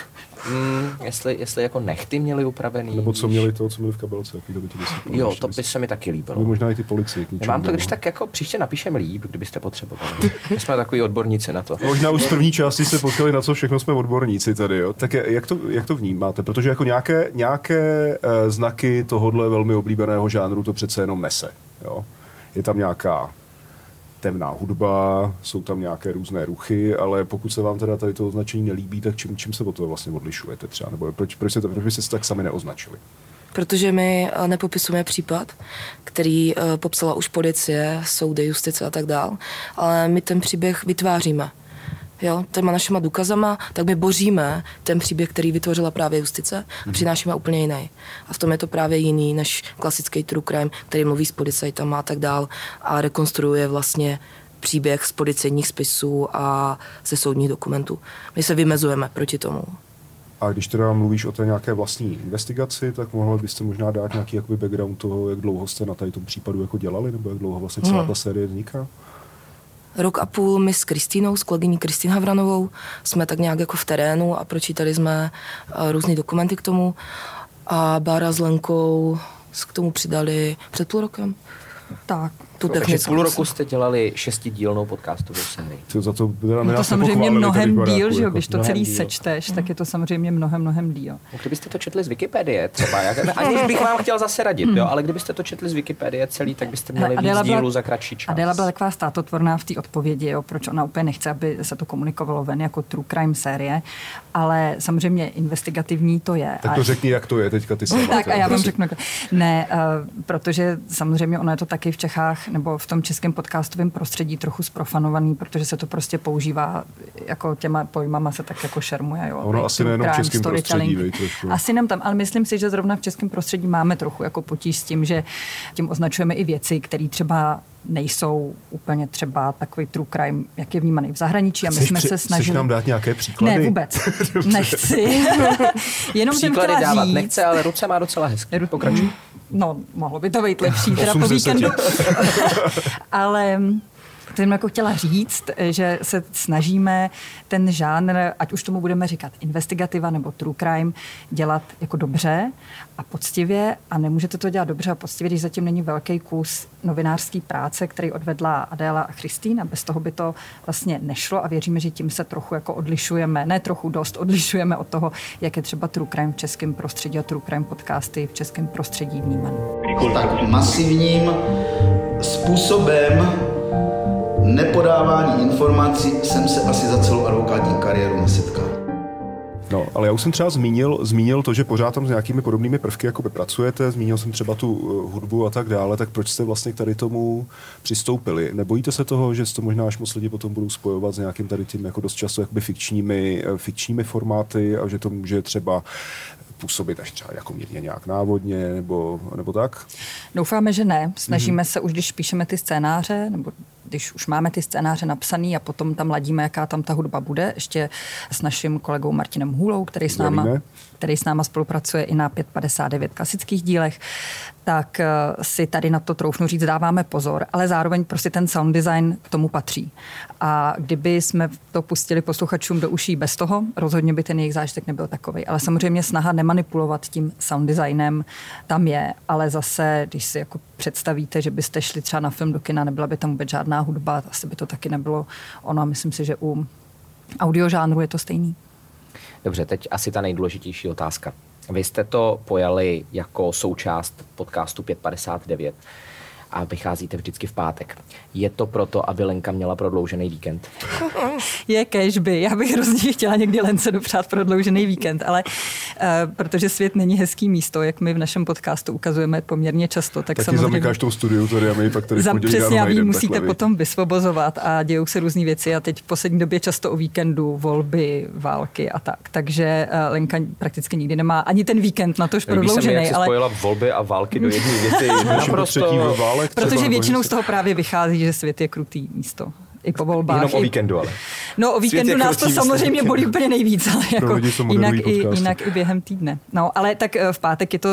Mm, jestli, jestli jako nechty měli upravený. Nebo co měli to, co měli v kabelce. Jaký to by ti vysypalo, Jo, to by se mi taky líbilo. Nebo možná i ty policie. vám to když bylo. tak jako příště napíšeme líp, kdybyste potřebovali. My jsme takový odborníci na to. Možná už z první části se potkali, na co všechno jsme odborníci tady, jo. Tak jak to, jak to vnímáte? Protože jako nějaké, nějaké uh, znaky tohohle velmi oblíbeného žánru to přece jenom nese, jo. Je tam nějaká temná hudba, jsou tam nějaké různé ruchy, ale pokud se vám teda tady to označení nelíbí, tak čím, čím se od toho vlastně odlišujete třeba? Nebo proč, proč, se to, proč byste se tak sami neoznačili? Protože my eh, nepopisujeme případ, který eh, popsala už policie, soudy, justice a tak dál, ale my ten příběh vytváříme. Jo, těma našima důkazama, tak my boříme ten příběh, který vytvořila právě justice a přinášíme úplně jiný. A v tom je to právě jiný než klasický true crime, který mluví s policajtama a tak dál a rekonstruuje vlastně příběh z policejních spisů a ze soudních dokumentů. My se vymezujeme proti tomu. A když teda mluvíš o té nějaké vlastní investigaci, tak mohla byste možná dát nějaký jakoby background toho, jak dlouho jste na tady tom případu jako dělali, nebo jak dlouho vlastně celá Hmm. ta série vzniká? Rok a půl my s Kristýnou, s kolegyní Kristýn Havranovou, jsme tak nějak jako v terénu a pročítali jsme eh, různé dokumenty k tomu. A Bára s Lenkou k tomu přidali před půl rokem. Tak, tu Takže technickou. půl roku jste dělali šestidílnou podcastovou sérii. Ty za to, teda Je nás to samozřejmě mnohem díl, že jo, jako. když to celý díl. sečteš, tak je to samozřejmě mnohem, mnohem díl. No, Kdybyste to četli z Wikipedie třeba, jak, aniž bych vám chtěl zase radit, jo, ale kdybyste to četli z Wikipedie celý, tak byste měli víc dílů za kratší čas. Adela byla taková státotvorná v té odpovědi, jo, proč ona úplně nechce, aby se to komunikovalo ven jako true crime série, ale samozřejmě investigativní to je. Tak to řekni, jak to je teďka ty sama. Tak a já vám řeknu. Ne, uh, protože samozřejmě ono je to taky v Čechách nebo v tom českém podcastovém prostředí trochu sprofanovaný, protože se to prostě používá jako těma pojmama se tak jako šermuje. Jo, Ono asi nejenom v českém prostředí, vej, trošku. Asi nem tam, ale myslím si, že zrovna v českém prostředí máme trochu jako potíž s tím, že tím označujeme i věci, které třeba nejsou úplně třeba takový true crime, jak je vnímaný v zahraničí. A my Chceš jsme při- se chceš snažili... nám dát nějaké příklady? Ne, vůbec. Nechci. Jenom jsem Příklady chtěla dávat říct, nechce, ale ruce má docela hezky. Pokračuj. No, mohlo by to být lepší, teda po 8 z 10. víkendu. Ale jsem jako chtěla říct, že se snažíme ten žánr, ať už tomu budeme říkat investigativa nebo true crime, dělat jako dobře a poctivě a nemůžete to dělat dobře a poctivě, když zatím není velký kus novinářské práce, který odvedla Adéla a Kristýna. Bez toho by to vlastně nešlo a věříme, že tím se trochu jako odlišujeme, ne trochu dost, odlišujeme od toho, jak je třeba true crime v českém prostředí a true crime podcasty v českém prostředí vnímaný. tak masivním způsobem nepodávání informací jsem se asi za celou advokátní kariéru nesetkal. No, ale já už jsem třeba zmínil, zmínil to, že pořád tam s nějakými podobnými prvky jako pracujete, zmínil jsem třeba tu uh, hudbu a tak dále, tak proč jste vlastně k tady tomu přistoupili? Nebojíte se toho, že to možná až moc lidi potom budou spojovat s nějakým tady tím jako dost často jakoby fikčními, eh, fikčními formáty a že to může třeba působit až třeba jako mírně nějak návodně nebo, nebo tak? Doufáme, že ne. Snažíme mm-hmm. se už, když píšeme ty scénáře, nebo když už máme ty scénáře napsaný a potom tam ladíme, jaká tam ta hudba bude, ještě s naším kolegou Martinem Hůlou, který s náma, který s náma spolupracuje i na 559 klasických dílech, tak eh, si tady na to troufnu říct, dáváme pozor, ale zároveň prostě ten sound design k tomu patří. A kdyby jsme to pustili posluchačům do uší bez toho, rozhodně by ten jejich zážitek nebyl takový. Ale samozřejmě snaha nemanipulovat tím sound designem tam je, ale zase, když si jako představíte, že byste šli třeba na film do kina, nebyla by tam vůbec žádná hudba, asi by to taky nebylo ono. Myslím si, že u audiožánru je to stejný. Dobře, teď asi ta nejdůležitější otázka. Vy jste to pojali jako součást podcastu 559 a vycházíte vždycky v pátek. Je to proto, aby Lenka měla prodloužený víkend? Je cashby. Já bych hrozně chtěla někdy Lence dopřát prodloužený víkend, ale uh, protože svět není hezký místo, jak my v našem podcastu ukazujeme poměrně často, tak Taky samozřejmě... zamykáš to studiu tady a my pak tady Za, přesně, vy najdem musíte takhle, potom vysvobozovat a dějou se různé věci a teď v poslední době často o víkendu, volby, války a tak. Takže uh, Lenka prakticky nikdy nemá ani ten víkend na tož se mi, jak prodloužený, ale spojila volby a války do jedné věty. Naprosto... Třeba, protože většinou z toho právě vychází, že svět je krutý místo. I po volbách. Jenom o víkendu, ale. No o víkendu nás to samozřejmě bolí úplně nejvíc, ale jako jinak, i, podcasty. jinak i během týdne. No ale tak eh, v pátek je to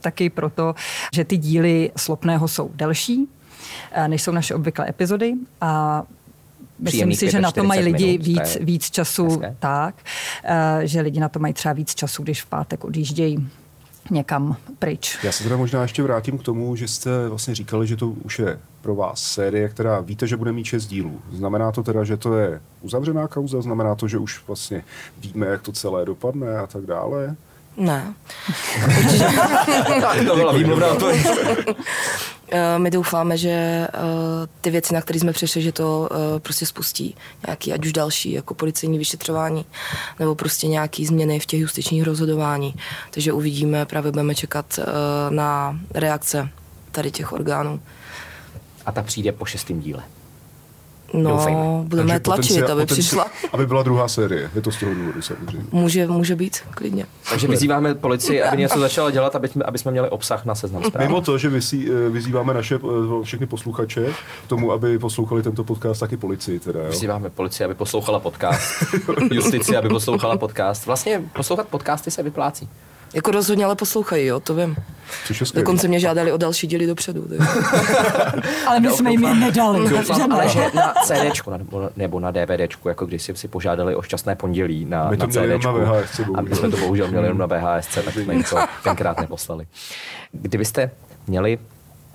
taky proto, že ty díly Slopného jsou delší, eh, než jsou naše obvyklé epizody a Myslím si, že na to mají 45 lidi minut, víc, víc času hezké. tak, eh, že lidi na to mají třeba víc času, když v pátek odjíždějí někam pryč. Já se teda možná ještě vrátím k tomu, že jste vlastně říkali, že to už je pro vás série, která víte, že bude mít šest dílů. Znamená to teda, že to je uzavřená kauza? Znamená to, že už vlastně víme, jak to celé dopadne a tak dále? Ne. Tak to byla výmluvná odpověď. Eh, My doufáme, že eh, ty věci, na které jsme přišli, že to eh, prostě spustí nějaký, ať už další, jako policejní vyšetřování, nebo prostě nějaký změny v těch justičních rozhodování. Takže uvidíme, právě budeme čekat na reakce tady těch orgánů. A ta přijde po šestém díle. No, Doufejme. budeme Takže tlačit, potenciál- aby potenci- přišla. Aby byla druhá série. Je to z toho důvodu samozřejmě. Může, může být, klidně. Takže vyzýváme policii, aby něco začala dělat, aby jsme, aby jsme měli obsah na seznam zpráv. Mimo to, že vysí, eh, vyzýváme naše eh, všechny posluchače k tomu, aby poslouchali tento podcast taky policii. Teda, jo? Vyzýváme policii, aby poslouchala podcast. Justici, aby poslouchala podcast. Vlastně poslouchat podcasty se vyplácí. Jako rozhodně ale poslouchají, jo, to vím. Dokonce mě žádali o další díly dopředu. Ale my jsme jim je nedali. Doufám, ale že na CDčku na- nebo na DVDčku, jako když si si požádali o šťastné pondělí na, My to na CDčku. na VHS, bohužel. a my jsme to bohužel měli jenom na VHS, tak jsme jim to tenkrát neposlali. Kdybyste měli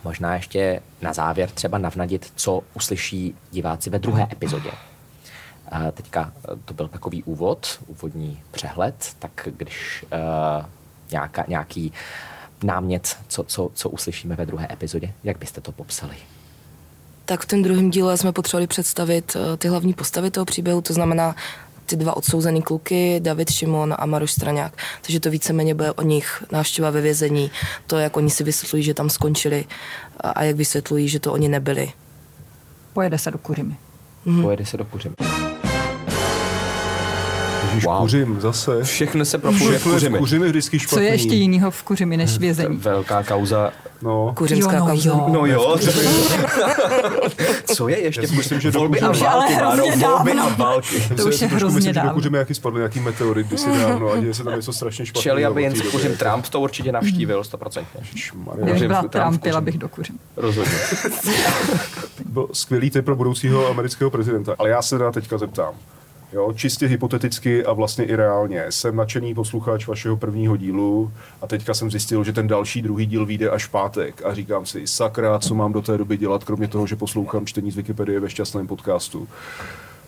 možná ještě na závěr třeba navnadit, co uslyší diváci ve druhé epizodě. A teďka to byl takový úvod, úvodní přehled, tak když uh, nějaká, nějaký námět, co, co, co uslyšíme ve druhé epizodě, jak byste to popsali? Tak v tom druhém díle jsme potřebovali představit eh, ty hlavní postavy toho příběhu, to znamená ty dva odsouzený kluky, David Šimon a Maroš Straňák. Takže to víceméně bude o nich návštěva ve vězení, to, jak oni si vysvětlují, že tam skončili a- jak vysvětlují, že to oni nebyli. Pojede se do Kuřimy. Mhm. Pojede se do kuřim. Ježíš, Wow. kuřím zase. Všechno se propůjde v kuřimi. kuřimi vždycky Co špatný. je ještě jiného v Kuřimi než vězení? Velká kauza. No. Kuřimská Jo, no kauza. jo. No jo. Co je ještě? Já myslím, že do volby a kuřimi- války, Ale Máro, hrozně volby a dávno. války. To si už je hrozně myslím, dávno. kuřimi jaký spadl nějaký meteorit kdysi dávno a děje se tam něco strašně špatného. Čeli, aby jen kuřím Trump to určitě navštívil, stoprocentně. Ježišmarja. Kdybych Kuřim byla Trump, bych do Kuřim. Rozhodně. Byl skvělý tip pro budoucího amerického prezidenta. Ale já se teda teďka zeptám. Jo, čistě hypoteticky a vlastně i reálně. Jsem nadšený posluchač vašeho prvního dílu a teďka jsem zjistil, že ten další druhý díl vyjde až pátek a říkám si, sakra, co mám do té doby dělat, kromě toho, že poslouchám čtení z Wikipedie ve šťastném podcastu.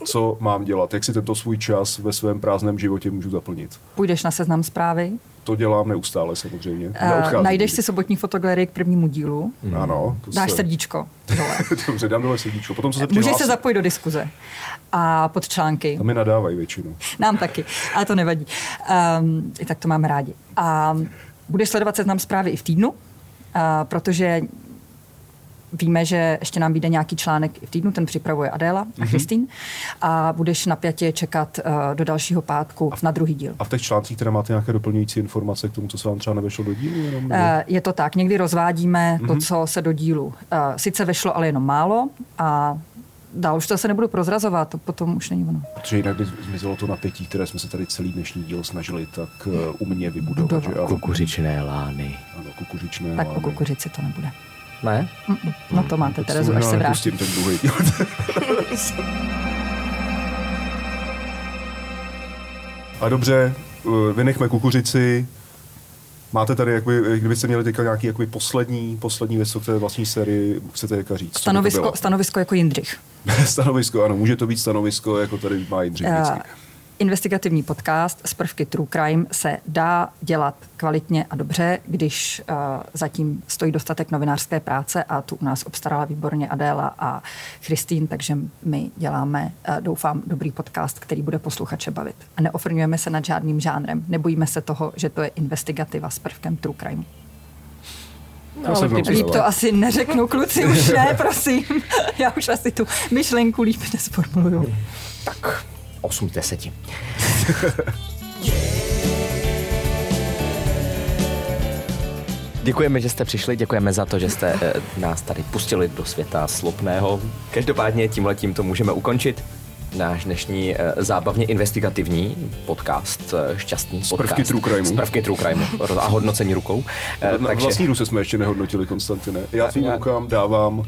Co mám dělat? Jak si tento svůj čas ve svém prázdném životě můžu zaplnit? Půjdeš na seznam zprávy, To dělám neustále samozřejmě. uh, najdeš si sobotní fotogalerii k prvnímu dílu, Ano. To dáš se- srdíčko dole. Dobře, dám dole srdíčko. Potom, co se Můžeš se zapojit do diskuze. A pod články. tam mi nadávají většinou. Nám taky, ale to nevadí. Um, I tak to máme rádi. A budeš sledovat seznam zprávy i v týdnu, uh, protože víme, že ještě nám vyjde nějaký článek i v týdnu, ten připravuje Adéla a Kristýn. A budeš napjatě čekat uh, do dalšího pátku na druhý díl. A v těch článcích teda máte nějaké doplňující informace k tomu, co se vám třeba nevešlo do dílu? Jenom, nebo- Eh, Je to tak, někdy rozvádíme Mhm. to, co se do dílu eh, sice vešlo, ale jenom málo a dál už to se nebudu prozrazovat, to potom už není ono. Protože jinak by zmizelo to napětí, které jsme se tady celý dnešní díl snažili tak uh, u mě vybudovat. Budovat. Že? Ano, Kukuřičné lány. ano, kukuřičné Tak o lány. kukuřici to nebude. Ne? Mm-mm. No to máte To Terezu, až se vrátí. nepustím ten druhý. A dobře, uh, vynechme kukuřici. Máte tady, jakoby, kdybyste měli teďka nějaký jakoby poslední, poslední věc, co k té vlastní sérii chcete teďka říct? co by to Stanovisko, bylo? stanovisko jako Jindřich. stanovisko, ano, může to být stanovisko, jako tady má Jindřich vždycky. Investigativní podcast z prvky True Crime se dá dělat kvalitně a dobře, když uh, zatím stojí dostatek novinářské práce a tu u nás obstarala výborně Adéla a Christine, takže my děláme, uh, doufám, dobrý podcast, který bude posluchače bavit. A neofrňujeme se nad žádným žánrem. Nebojíme se toho, že to je investigativa s prvkem True Crime. To se mnou Líp to asi neřeknu, kluci, už ne, prosím. Já už asi tu myšlenku líp nesformuluju. Tak, 8 z 10. Děkujeme, že jste přišli, děkujeme za to, že jste eh, nás tady pustili do světa slopného. Každopádně tímhletím to můžeme ukončit. Náš dnešní eh, zábavně investigativní podcast, eh, šťastný podcast. prvky True Crimeu. Z prvky True Crimeu a hodnocení rukou. Eh, Na vlastní ruce jsme ještě nehodnotili, Konstantine. Já Já- rukám dávám,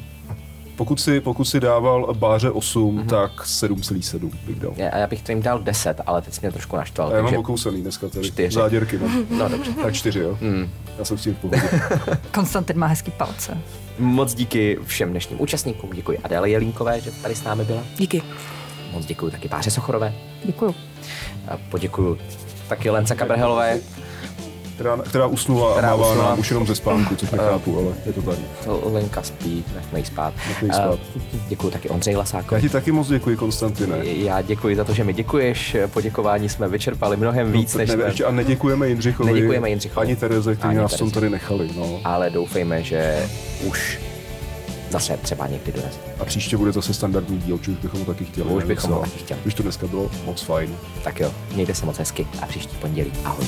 pokud si, pokud si dával báře 8, tak 7,7 bych dal. Já, já bych tím dal 10, ale teď jsi mě trošku naštval. A já mám okousaný dneska tady. čtyři. Záděrky mám. No dobře. Tak 4, jo. Hmm. Já jsem s tím v pohodě. Konstantin má hezký palce. Moc díky všem dnešním účastníkům, děkuji Adéle Jelínkové, že tady s námi byla. Díky. Moc děkuji taky Báře Sochorové. Děkuju. A poděkuju taky Lence Kabrhelové. Která, která usnula Která a mává usnula. nám už jenom ze spánku, což nechápu, ale je to tak. To Lenka spí, nechme jí spát. Nechme jí A spát. Děkuji taky Ondřej Já Lasákovi. ti taky moc děkuji, Konstantine. Já děkuji za to, že mi děkuješ. Poděkování jsme vyčerpali mnohem víc, než ne, jsme... a neděkujeme Jindřichovi. Neděkujeme Jindřichovi. Ani Tereze, kteří Ani nás tom Tereze. tady nechali. No. Ale doufejme, že už zase třeba někdy dorazí. A příště bude zase standardní díl, či už bychom ho taky chtěli. Už bychom ho taky chtěli. Už to dneska bylo moc fajn. Tak jo, mějte se moc hezky a příští pondělí. Ahoj.